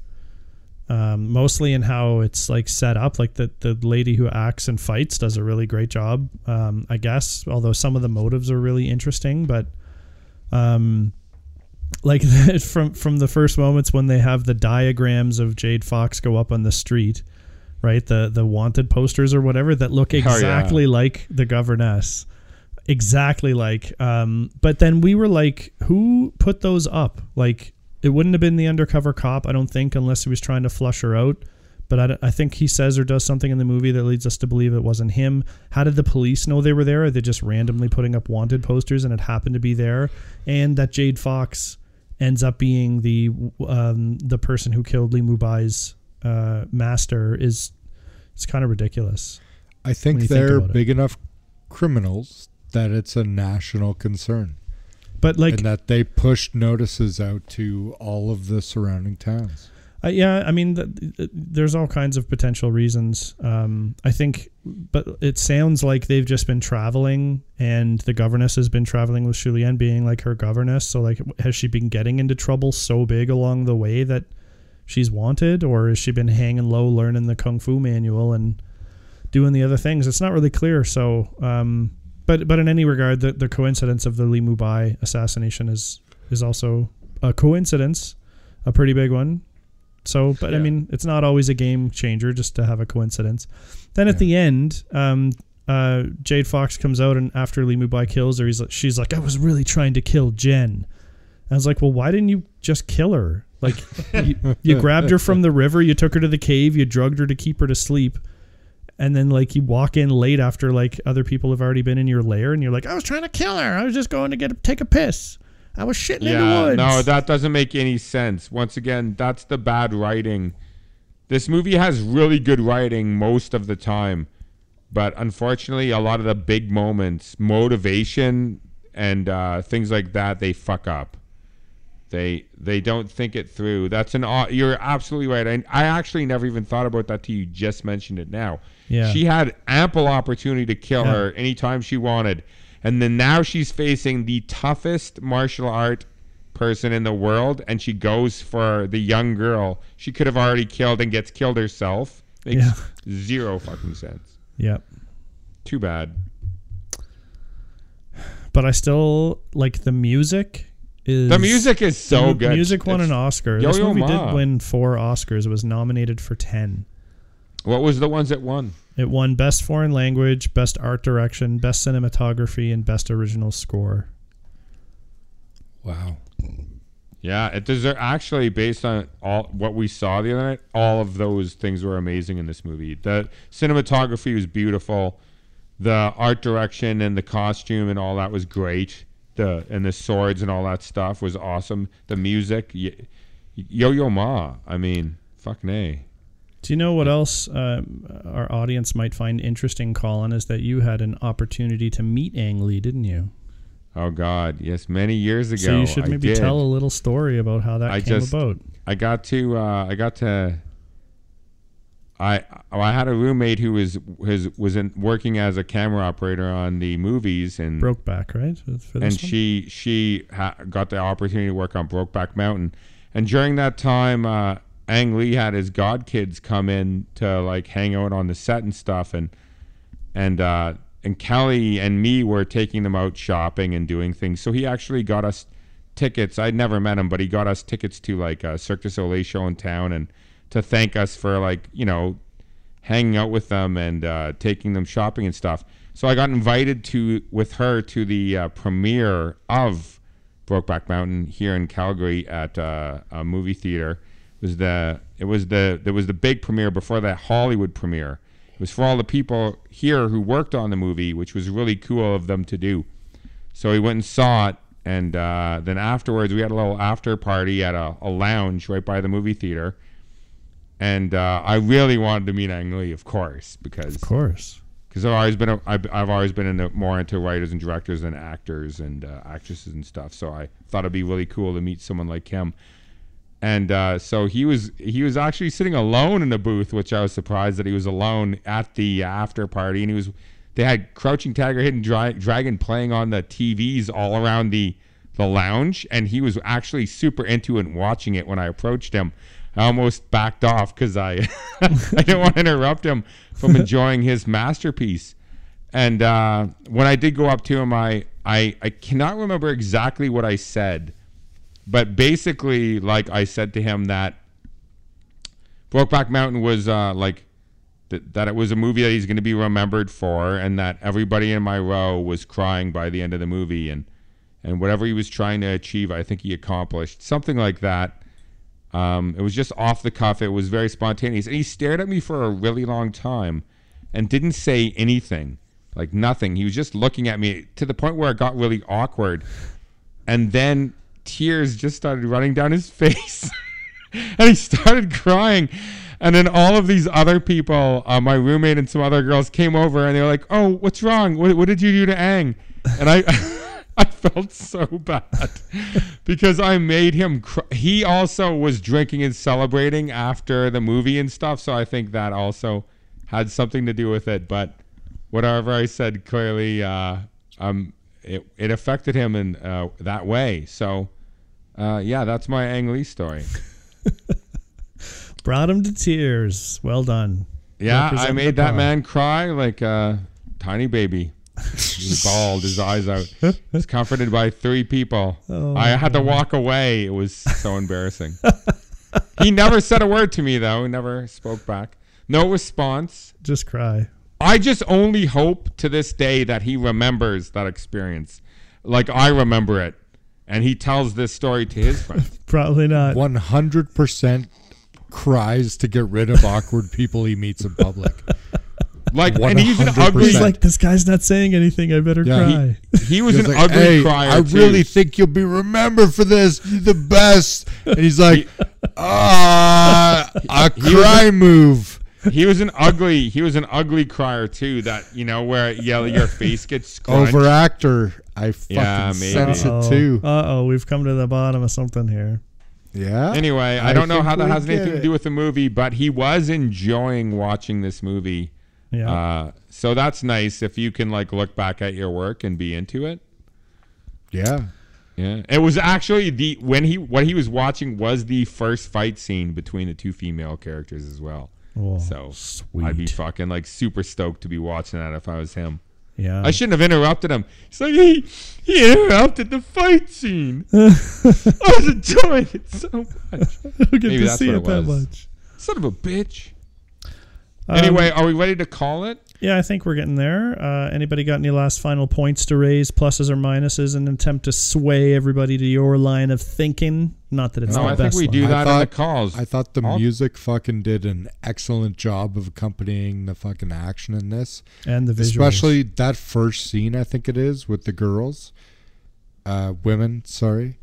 Um, mostly in how it's like set up. Like the the lady who acts and fights does a really great job, um, I guess. Although some of the motives are really interesting, but um, like from from the first moments when they have the diagrams of Jade Fox go up on the street, right? The the wanted posters or whatever that look yeah. exactly like the governess, exactly like. Um, but then we were like, who put those up? Like it wouldn't have been the undercover cop, I don't think, unless he was trying to flush her out. but I, I think he says or does something in the movie that leads us to believe it wasn't him. How did the police know they were there? Are they just randomly putting up wanted posters and it happened to be there? And that Jade Fox ends up being the um, the person who killed Lee Mubai's uh, master is it's kind of ridiculous. I think you think they're it. big enough criminals that it's a national concern But like, and that they pushed notices out to all of the surrounding towns. Uh, yeah, I mean, th- th- there's all kinds of potential reasons. Um, I think, but it sounds like they've just been traveling, and the governess has been traveling with Shulien being like her governess. So, like, has she been getting into trouble so big along the way that she's wanted, or has she been hanging low, learning the kung fu manual and doing the other things? It's not really clear. So, um, but but in any regard, the the coincidence of the Li Mubai assassination is is also a coincidence, a pretty big one. So, but I mean, it's not always a game changer just to have a coincidence. Then at the end, um, uh, Jade Fox comes out and after Lee Mubai kills her, he's like, she's like, I was really trying to kill Jen. I was like, well, why didn't you just kill her? Like, you, you grabbed her from the river, you took her to the cave, you drugged her to keep her to sleep, and then like you walk in late after like other people have already been in your lair, and you're like, I was trying to kill her. I was just going to get a, take a piss. I was shitting in the Yeah, woods. no, that doesn't make any sense. Once again, that's the bad writing. This movie has really good writing most of the time, but unfortunately, a lot of the big moments, motivation, and uh, things like that, they fuck up. They they don't think it through. That's an you're absolutely right. I, I actually never even thought about that till you just mentioned it now. Yeah. She had ample opportunity to kill Yeah. her anytime she wanted. And then now she's facing the toughest martial art person in the world and she goes for the young girl she could have already killed and gets killed herself. Makes Yeah. zero fucking sense. Yep. Too bad. but I still like the music. Is The music is so the good. Music won It's- an Oscar. this Yo-Yo movie Ma. did win four Oscars. It was nominated for ten. What was the ones that won? It won Best Foreign Language, Best Art Direction, Best Cinematography, and Best Original Score. Wow. Yeah, it deserve actually based on all what we saw the other night. All of those things were amazing in this movie. The cinematography was beautiful. The art direction and the costume and all that was great. The and the swords and all that stuff was awesome. The music, Yo Yo Ma. I mean, fuck nay. Do you know what else um, our audience might find interesting, Colin? Is that you had an opportunity to meet Ang Lee, didn't you? Oh God, yes, many years ago. so you should maybe tell a little story about how that I came just- about. I got to uh, I got to I I had a roommate who was was was in, working as a camera operator on the movies and Brokeback, right? And one? she she ha- got the opportunity to work on Brokeback Mountain and during that time uh, Ang Lee had his god kids come in to like hang out on the set and stuff and and uh, and Kelly and me were taking them out shopping and doing things so he actually got us tickets. I'd never met him, but he got us tickets to like a Cirque du Soleil show in town and to thank us for like, you know, hanging out with them and uh, taking them shopping and stuff. So I got invited to with her to the uh, premiere of Brokeback Mountain here in Calgary at uh, a movie theater. It was the it was the there was the big premiere before that Hollywood premiere. It was for all the people here who worked on the movie, which was really cool of them to do. So we went and saw it, and uh, then afterwards we had a little after party at a, a lounge right by the movie theater. And uh, I really wanted to meet Ang Lee, of course, because of course. because I've always been a, I've, I've always been into, more into writers and directors than actors and uh, actresses and stuff. So I thought it'd be really cool to meet someone like him. And uh, so he was he was actually sitting alone in the booth, which I was surprised that he was alone at the after party. And he was they had Crouching Tiger, Hidden Dra- Dragon playing on the TVs all around the the lounge, and he was actually super into it and watching it when I approached him. I almost backed off because I I didn't want to interrupt him from enjoying his masterpiece. And uh, when I did go up to him, I, I I cannot remember exactly what I said, but basically, like I said to him that Brokeback Mountain was uh, like that, that it was a movie that he's going to be remembered for, and that everybody in my row was crying by the end of the movie, and and whatever he was trying to achieve, I think he accomplished something like that. Um, it was just off the cuff. It was very spontaneous, and he stared at me for a really long time, and didn't say anything, like nothing. He was just looking at me to the point where it got really awkward, and then tears just started running down his face, and he started crying. And then all of these other people, uh, my roommate and some other girls, came over, and they were like, "Oh, what's wrong? What, what did you do to Ang?" And I. I felt so bad because I made him. Cry. He also was drinking and celebrating after the movie and stuff, so I think that also had something to do with it. But whatever I said, clearly, uh, um, it it affected him in uh, that way. So, uh, yeah, that's my Ang Lee story. Brought him to tears. Well done. Yeah, I made that man cry like a tiny baby. He was bald, his eyes out. He's comforted by three people. Oh, I had to walk away. It was so embarrassing. he never said a word to me though. He never spoke back. No response. Just cry. I just only hope to this day that he remembers that experience, like I remember it, and he tells this story to his friends. Probably not. One hundred percent cries to get rid of awkward people he meets in public. Like, and he's an 100%. ugly. He's like, this guy's not saying anything. I better Yeah, cry. He was He's an like, ugly hey, crier. I too. really think you'll be remembered for this. You're the best. And he's like, ah, a he was cry move. He was an ugly he was an ugly crier too that you know where yeah your face gets scrunched. Overactor. I fucking Yeah, maybe. sense it too. Uh oh, we've come to the bottom of something here. Yeah. anyway i, I don't know think how that we has get anything to it. do with the movie but he was enjoying watching this movie Yeah. uh, so that's nice if you can like look back at your work and be into it Yeah. yeah it was actually the when he what he was watching was the first fight scene between the two female characters as well Oh, so sweet. i'd be fucking like super stoked to be watching that if i was him yeah. I shouldn't have interrupted him. He's like, he, he interrupted the fight scene. I was enjoying it so much. don't get maybe to see it it that much. Son of a bitch. Um, Anyway, are we ready to call it? Yeah, I think we're getting there. Uh, anybody got any last final points to raise, pluses or minuses, in an attempt to sway everybody to your line of thinking? Not that it's No, the I think we line. do I that in the thought- calls. I thought the I'll- music fucking did an excellent job of accompanying the fucking action in this. and the visuals. Especially that first scene, I think it is, with the girls, uh, women, sorry,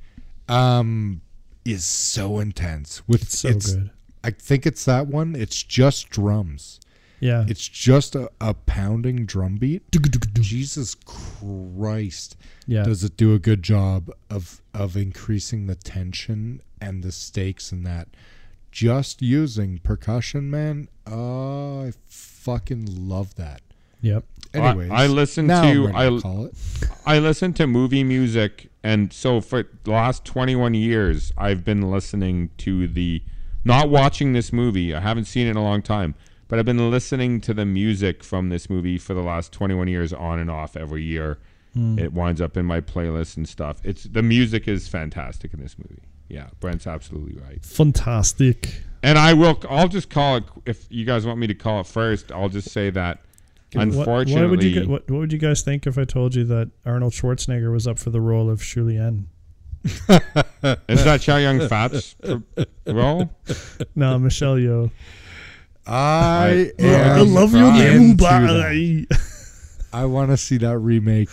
um, is so intense. With It's so good. I think it's that one. It's just drums. Yeah. It's just a, a pounding drum beat. Jesus Christ. yeah. Does it do a good job of of increasing the tension and the stakes in that? Just using percussion, man. Oh, I fucking love that. Yep. Anyways, I listened now to- I- call it. I listen to movie music, and so for the last 21 years, I've been listening to the, not watching this movie. I haven't seen it in a long time, but I've been listening to the music from this movie for the last 21 years, on and off every year. Hmm. It winds up in my playlist and stuff. It's the music is fantastic in this movie. Yeah, Brent's absolutely right. Fantastic. And I will. I'll just call it. If you guys want me to call it first, I'll just say that. What- Unfortunately, what, would you, what, what would you guys think if I told you that Arnold Schwarzenegger was up for the role of Shulien? is that Chow Yun Fat's role? No, Michelle Yeoh. I I am love you, into Bye. I want to see that remake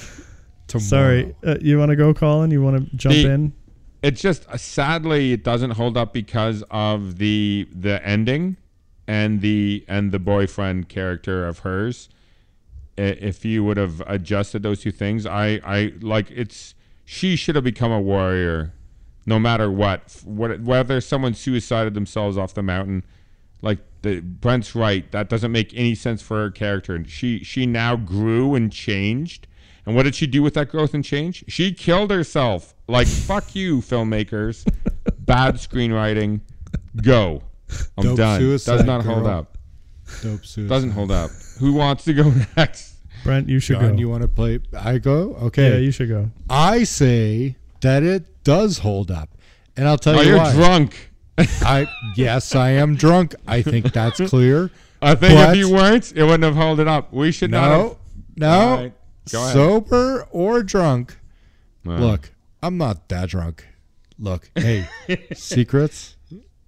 tomorrow. Sorry, uh, you want to go, Colin? You want to jump The- in? it's just uh, sadly it doesn't hold up because of the the ending and the and the boyfriend character of hers I- if you would have adjusted those two things i i like it's she should have become a warrior no matter what what whether someone suicided themselves off the mountain like the Brent's right that doesn't make any sense for her character and she she now grew and changed and what did she do with that growth and change? She killed herself. Like, fuck you, filmmakers. Bad screenwriting. Go. I'm Dope done. suicide, Does not hold up. Dope suicide. Doesn't hold up. Who wants to go next? Brent, you should John, go. you want to play? I go. Okay. yeah, you should go. I say that it does hold up, and I'll tell Oh, you you're why. drunk. I yes, I am drunk. I think that's clear. I think But- if you weren't, it wouldn't have held it up. We should not have. No, no, right, sober or drunk. Look, I'm not that drunk. Look, hey, secrets,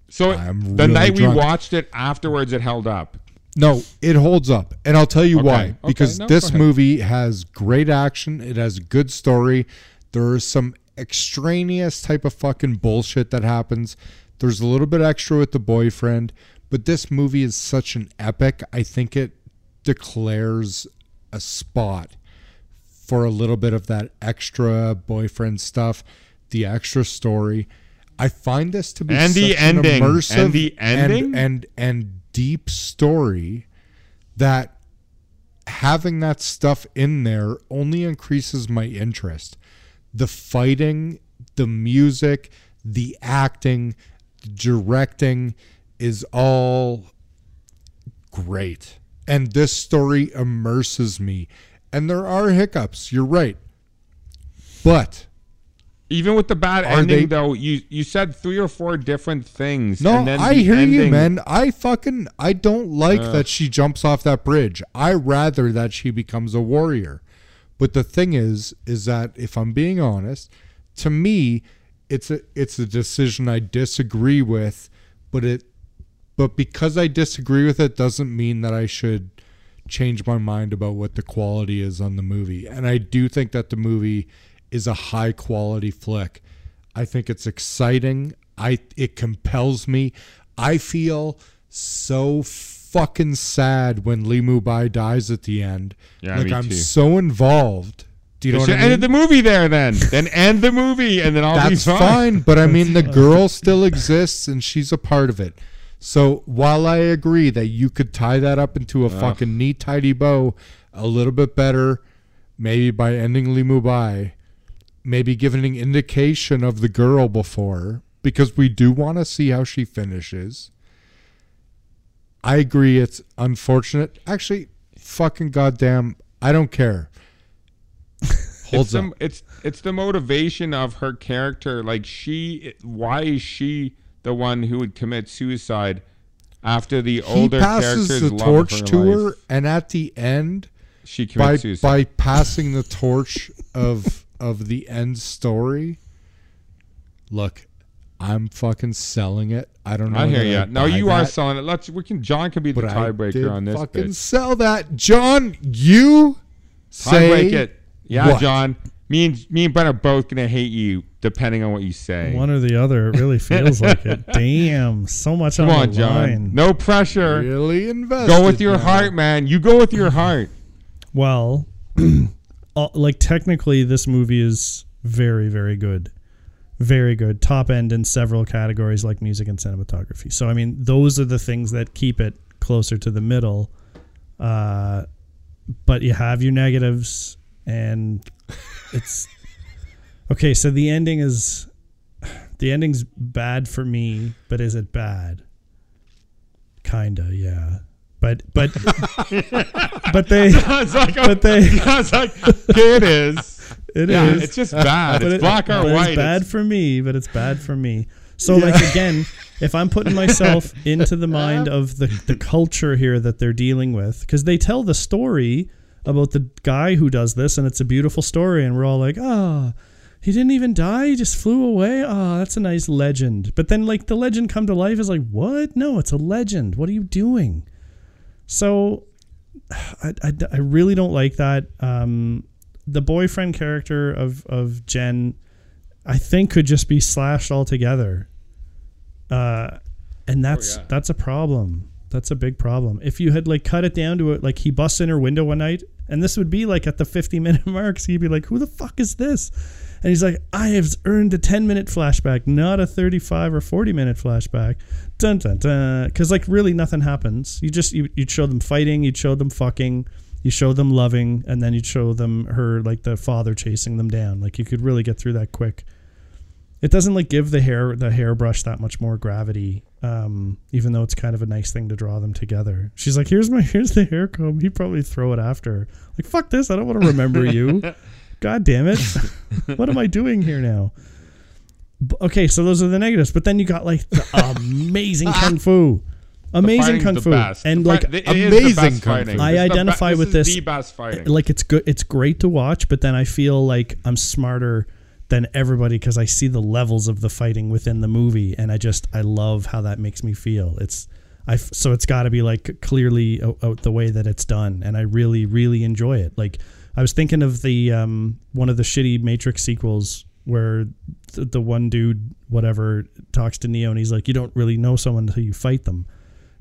So I'm the really night drunk. we watched it afterwards, it held up. No, it holds up. And I'll tell you Okay, why. okay, Because no, this movie has great action, it has a good story. There is some extraneous type of fucking bullshit that happens. There's a little bit extra with the boyfriend, but this movie is such an epic. I think it declares a spot for a little bit of that extra boyfriend stuff, the extra story. I find this to be And the an ending. immersive And the ending? and, and and deep story that having that stuff in there only increases my interest. The fighting, the music, the acting, directing is all great. And this story immerses me. And there are hiccups, you're right. But Even with the bad ending, they- though, you you said three or four different things. No, and then I hear you, man. I fucking I don't like uh. that she jumps off that bridge. I rather that she becomes a warrior. But the thing is, is that if I'm being honest, to me, it's a it's a decision I disagree with. But it, but because I disagree with it, doesn't mean that I should change my mind about what the quality is on the movie. And I do think that the movie is a high quality flick. I think it's exciting. I it compels me. I feel so fucking sad when Lee Mubai dies at the end. Yeah, like I'm too. so involved. Do you They know should what I mean? ended the movie there then. then end the movie and then I'll That's be fine. fine. but I mean the girl still exists and she's a part of it. So while I agree that you could tie that up into a fucking neat, tidy bow a little bit better, maybe by ending Lee Mubai, maybe giving an indication of the girl before, because we do want to see how she finishes. I agree it's unfortunate. Actually, fucking goddamn, I don't care. It's Holds the, up. it's it's the motivation of her character. Like she, why is she the one who would commit suicide after the He older passes characters the torch her to life? her, and at the end, She by commits suicide. by passing the torch of of the end story. Look, I'm fucking selling it. I don't know. I hear you. No, you are selling it. Let's. We can. John can be the but I did tiebreaker on this. Fucking Bitch. sell that, John. You Tie say break it. Yeah, what? John. Me and me and Brent are both gonna hate you depending on what you say. One or the other. It really feels like it. Damn, so much Come on, on, the John. line. No pressure. Really invest. Go with your now. heart, man. You go with your heart. Well, uh, like technically, this movie is very, very good. Very good. Top end in several categories like music and cinematography. So, I mean, those are the things that keep it closer to the middle. Uh, but you have your negatives, and it's okay. So the ending is the ending's bad for me, but is it bad? Kinda, yeah. But but but they it's like, But they- it's like, it is. it is. Yeah, it's just bad. But It's it- black or but white. It's bad It's- for me, but it's bad for me. So like again, if I'm putting myself into the mind of the the culture here that they're dealing with, because they tell the story about the guy who does this, and it's a beautiful story, and we're all like, ah. he didn't even die. He just flew away. Ah, that's a nice legend. But then, like, the legend come to life is like, what? No, it's a legend. What are you doing? So, I, I, I really don't like that. Um, the boyfriend character of of Jen, I think, could just be slashed altogether. Uh, and that's yeah. that's a problem. That's a big problem. If you had like cut it down to it, like he busts in her window one night, and this would be like at the fifty minute mark, so you'd be like, "Who the fuck is this?" And he's like, "I have earned a ten minute flashback, not a thirty five or forty minute flashback." Dun dun dun. Because like really nothing happens. You just you you'd show them fighting, you'd show them fucking, you show them loving, and then you'd show them her like the father chasing them down. Like you could really get through that quick. It doesn't like give the hair the hairbrush that much more gravity, um, even though it's kind of a nice thing to draw them together. She's like, "Here's my here's the hair comb." He'd probably throw it after. Like, fuck this! I don't want to remember you. God damn it! what am I doing here now? Okay, so those are the negatives, but then you got like the amazing kung fu, amazing kung fu, and like fight- it is the amazing kung fu. I This be- identify this with is this- fighting. like it's good it's great to watch but then i feel like i'm smarter than everybody because I see the levels of the fighting within the movie, and I just I love how that makes me feel. It's I so it's got to be like clearly out, the way that it's done, and I really really enjoy it. Like I was thinking of the um one of the shitty Matrix sequels where the, the one dude whatever talks to Neo and he's like, you don't really know someone until you fight them.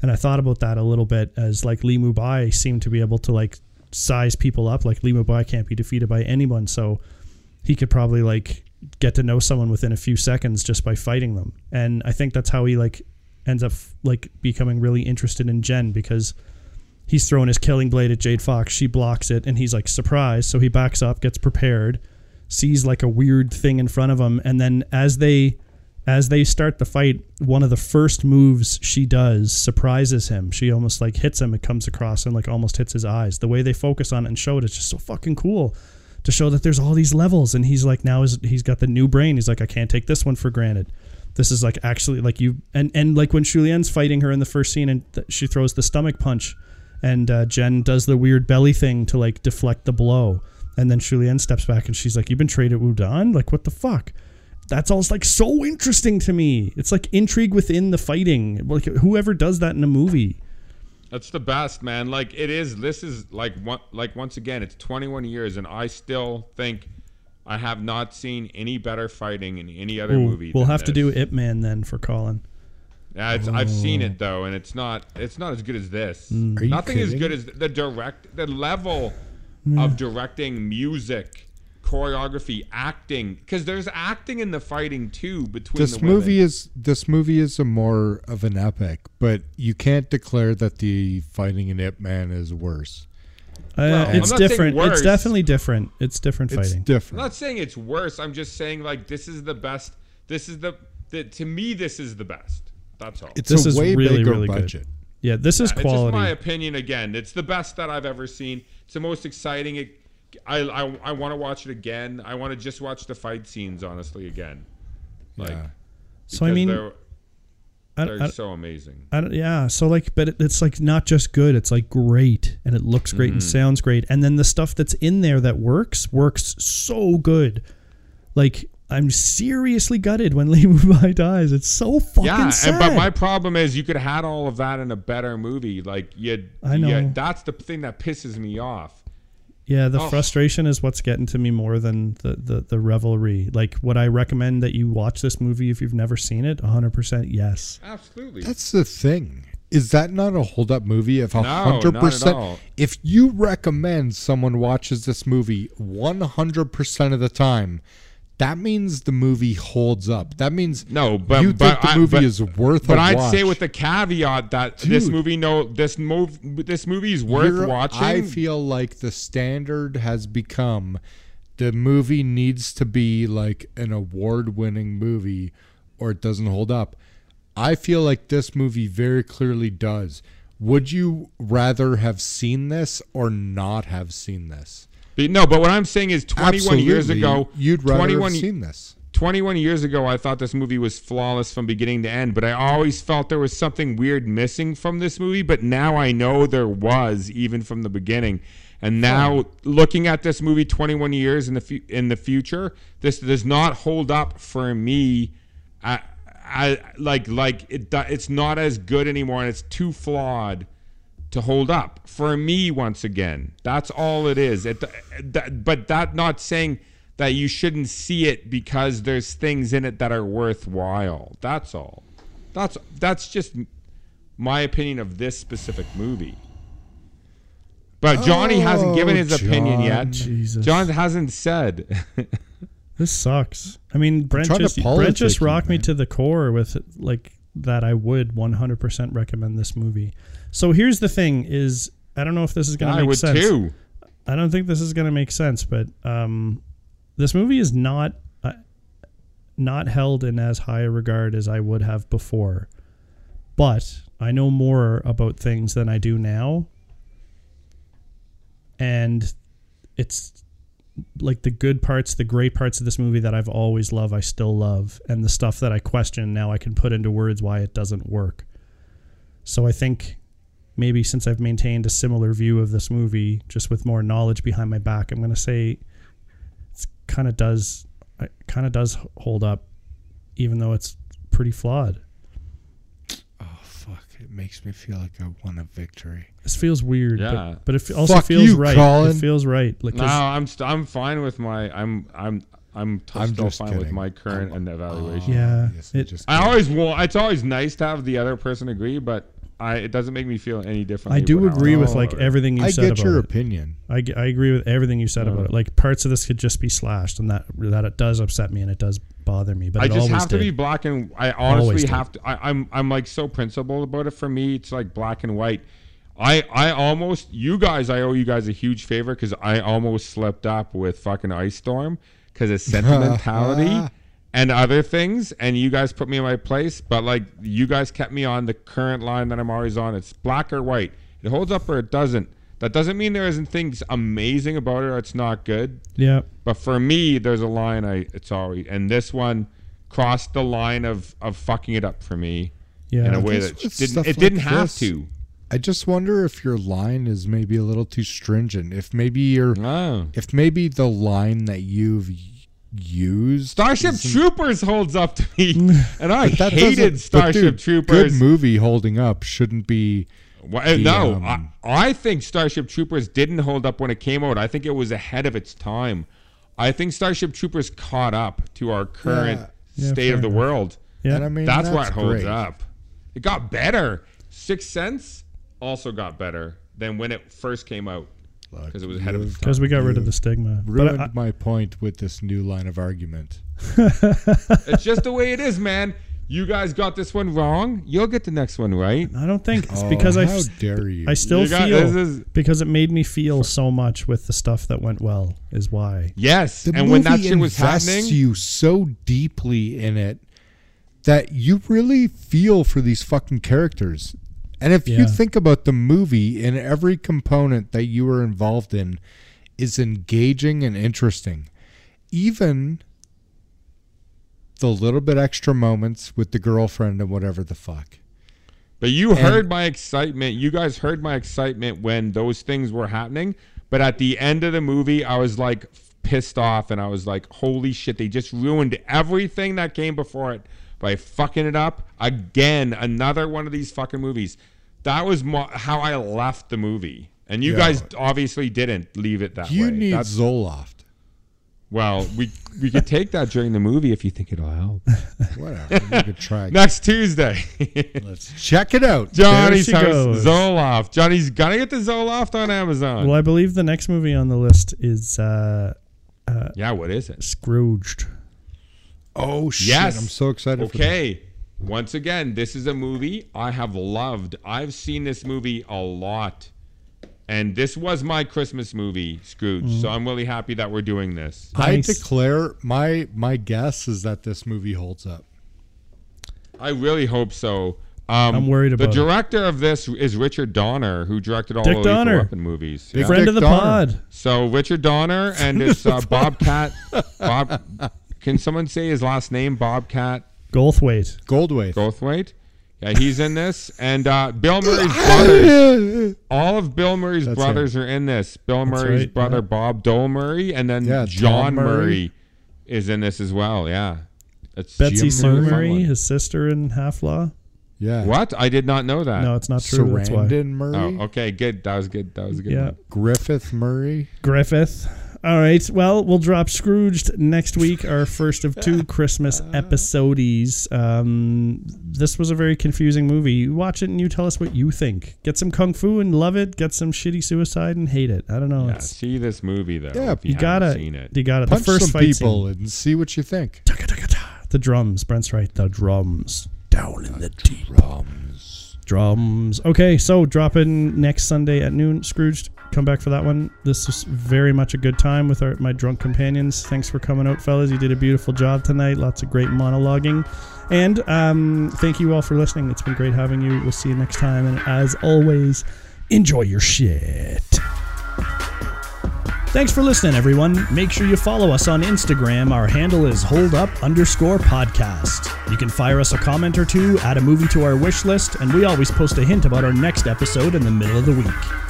And I thought about that a little bit as like Lee Mubai seemed to be able to like size people up. Like Lee Mubai can't be defeated by anyone, so he could probably like get to know someone within a few seconds just by fighting them. And I think that's how he like ends up like becoming really interested in Jen because he's throwing his killing blade at Jade Fox. She blocks it and he's like surprised, so he backs up, gets prepared, sees like a weird thing in front of him, and then as they as they start the fight, one of the first moves she does surprises him. She almost like hits him. It comes across and like almost hits his eyes. The way they focus on it and show it is just so fucking cool to show that there's all these levels. And he's like, now is he's got the new brain. He's like, I can't take this one for granted. This is like actually like you and and like when Shulien's fighting her in the first scene and th- she throws the stomach punch, and uh, Jen does the weird belly thing to like deflect the blow. And then Julienne steps back and she's like, "You've been traded Wudang? Like what the fuck?" That's all like so interesting to me. It's like intrigue within the fighting. Like whoever does that in a movie. That's the best, man. Like it is. This is like one. Like once again, it's 21 years, and I still think I have not seen any better fighting in any other Ooh, movie. we'll have to do this. Ip Man then for Colin. Yeah, it's, I've seen Oh. it though, and it's not. It's not as good as this. Mm. Nothing as good as the direct. The level of directing, music, choreography, acting. Because there's acting in the fighting too between this the women. movie is this movie is a more of an epic, but you can't declare that the fighting in Ip Man is worse. Uh, Well, it's not saying different. It's definitely different. It's different It's fighting. I'm different. not saying it's worse. I'm just saying like this is the best. This is the. the to me, this is the best. That's all. It's This a is way really, bigger really good. budget. yeah, this is It's just my opinion. Again, it's the best that I've ever seen. It's the most exciting. It, I I, I want to watch it again. I want to just watch the fight scenes honestly again. Like, Yeah. so I mean, they're, they're I, so amazing. I yeah. So like, but it, it's like not just good. It's like great, and it looks great Mm-hmm. and sounds great, and then the stuff that's in there that works works so good. Like I'm seriously gutted when Lee Mubai dies. It's so fucking Yeah, sad. and, but my problem is you could have had all of that in a better movie. Like you, I know. that's the thing that pisses me off. Yeah, the Oh. frustration is what's getting to me more than the, the, the revelry. Like, would I recommend that you watch this movie if you've never seen it? 100% yes. Absolutely. That's the thing. Is that not a hold up movie? If a No, hundred not at percent, all. if you recommend someone watches this movie one hundred percent of the time, that means the movie holds up. That means No, but you but think the I- movie but- is worth. But I'd watch. say with the caveat that this movie, no, this move, this movie is worth watching. I feel like the standard has become the movie needs to be like an award winning movie or it doesn't hold up. I feel like this movie very clearly does. Would you rather have seen this or not have seen this? No, but what I'm saying is 21 years ago, you'd rather 21 have seen this. 21 years ago, I thought this movie was flawless from beginning to end, but I always felt there was something weird missing from this movie. But now I know there was, even from the beginning. And now, looking at this movie 21 years in the fu- in the future, this does not hold up for me. I, I like like it. It's not as good anymore, and it's too flawed to hold up for me once again that's all it is it, that, but that not saying that you shouldn't see it because there's things in it that are worthwhile that's all that's that's just my opinion of this specific movie but johnny oh, hasn't given his opinion yet Jesus. john hasn't said This sucks. I mean, Brent just, Brent just politic you, rocked me man. to the core with like that. I would 100% recommend this movie. So here's the thing: is I don't know if this is going to make sense. i would sense. too I don't think this is going to make sense, but um, this movie is not uh, not held in as high a regard as I would have before. But I know more about things than I do now, and it's like the good parts, the great parts of this movie that I've always loved, I still love, and the stuff that I question now I can put into words why it doesn't work. So I think maybe since I've maintained a similar view of this movie, just with more knowledge behind my back, I'm going to say it kind of does kind of does hold up, even though it's pretty flawed. Oh fuck! It makes me feel like I won a victory. This feels weird, Yeah. but, but it also Fuck feels you, right. Colin. It feels right. Like, 'cause- No, I'm st- I'm fine with my I'm I'm I'm, t- I'm still just fine with my current and evaluation. yeah, Yes, it, just I always want. It's always nice to have the other person agree, but I it doesn't make me feel any different. I do agree with like everything you I said get about your it. opinion. I agree with everything you said Uh. about it. Like parts of this could just be slashed, and that that it does upset me and it does bother me. But I it just always have to did. be black and I Always honestly did. have to I, I'm I'm like so principled about it for me it's like black and white. I I almost you guys I owe you guys a huge favor because I almost slept up with fucking Ice Storm because of sentimentality and other things and you guys put me in my place but like you guys kept me on the current line that I'm always on. It's black or white. It holds up or it doesn't. That doesn't mean there isn't things amazing about it or it's not good. yeah, But for me, there's a line I it's always and this one crossed the line of of fucking it up for me yeah. in a way that didn't it didn't have this- to. I just wonder if your line is maybe a little too stringent. If maybe you're, Oh. if maybe the line that you've used Starship isn't- Troopers holds up to me, and I But that hated doesn't- but Starship dude, Troopers. Good movie holding up shouldn't be. Well, uh, no, um, I, I think Starship Troopers didn't hold up when it came out. I think it was ahead of its time. I think Starship Troopers caught up to our current Yeah, state fair of the enough. world. yeah. And I mean, that's, that's what holds great. up. It got better. Six Sense also got better than when it first came out Look, because it was ahead of its time. because we got rid of the stigma. Ruined But I, my point with this new line of argument. It's just the way it is, man. You guys got this one wrong. You'll get the next one right. I don't think it's Oh, because I how dare you? I still You got- feel this is- because it made me feel so much with the stuff that went well is why. Yes, the and movie when that shit was invests happening, you so deeply in it that you really feel for these fucking characters. And if Yeah. you think about the movie and every component that you were involved in is engaging and interesting, even the little bit extra moments with the girlfriend and whatever the fuck. but you and- heard my excitement. You guys heard my excitement when those things were happening. But at the end of the movie, I was like pissed off, and I was like, "Holy shit! They just ruined everything that came before it by fucking it up again." Another one of these fucking movies. That was mo- how I left the movie, and you Yeah. guys obviously didn't leave it that You way. You need That's- Zoloft. well, we we could take that during the movie if you think it'll help. Whatever. you could try. Next Tuesday. Let's check it out. Johnny's she house goes. Zoloft. Johnny's gonna get the Zoloft on Amazon. Well, I believe the next movie on the list is uh, yeah, what is it? Scrooged. Oh shit! Yes. I'm so excited. For that. Okay. Once again, this is a movie I have loved. I've seen this movie a lot. And this was my Christmas movie, Scrooge. So I'm really happy that we're doing this. I declare my my guess is that this movie holds up. I really hope so. Um, I'm worried about. The director of this is Richard Donner, who directed all Dick the Lethal Donner. Weapon movies. Big Yeah. Friend Dick of the Donner. pod. So Richard Donner and it's uh, Bobcat. Bob, can someone say his last name? Bobcat Goldthwait. Goldwaith. Goldthwait. Yeah, he's in this, and uh, Bill Murray's brothers. All of Bill Murray's That's brothers are in this. Bill That's Murray's right, brother yeah. Bob Dole Murray, and then Yeah, John Tom Murray. Murray. is in this as well. Yeah, it's Betsy Jim Sue Murray. Murray, his sister in Half Law. Yeah. What? I did not know that. No, it's not true. That's why. Sarandon Murray. Oh, okay, good. That was good. That was a good Yeah. one. Griffith Murray. Griffith. All right. Well, we'll drop Scrooged next week, our first of two Christmas episodes. Um, this was a very confusing movie. You watch it and you tell us what you think. Get some kung fu and love it. Get some shitty suicide and hate it. I don't know. Yeah, It's, see this movie though. Yeah, if you, you gotta, haven't seen it. you gotta. Punch the first some fight people scene. and see what you think. The drums. Brent's right. The drums down in the deep. Drums. Okay, so drop in next Sunday at noon. Scrooged, come back for that one. This was very much a good time with our, my drunk companions. Thanks for coming out, fellas. You did a beautiful job tonight. Lots of great monologuing. And um, thank you all for listening. It's been great having you. We'll see you next time. And as always, enjoy your shit. Thanks for listening, everyone. Make sure you follow us on Instagram. Our handle is holdup underscore podcast. You can fire us a comment or two, add a movie to our wish list, and we always post a hint about our next episode in the middle of the week.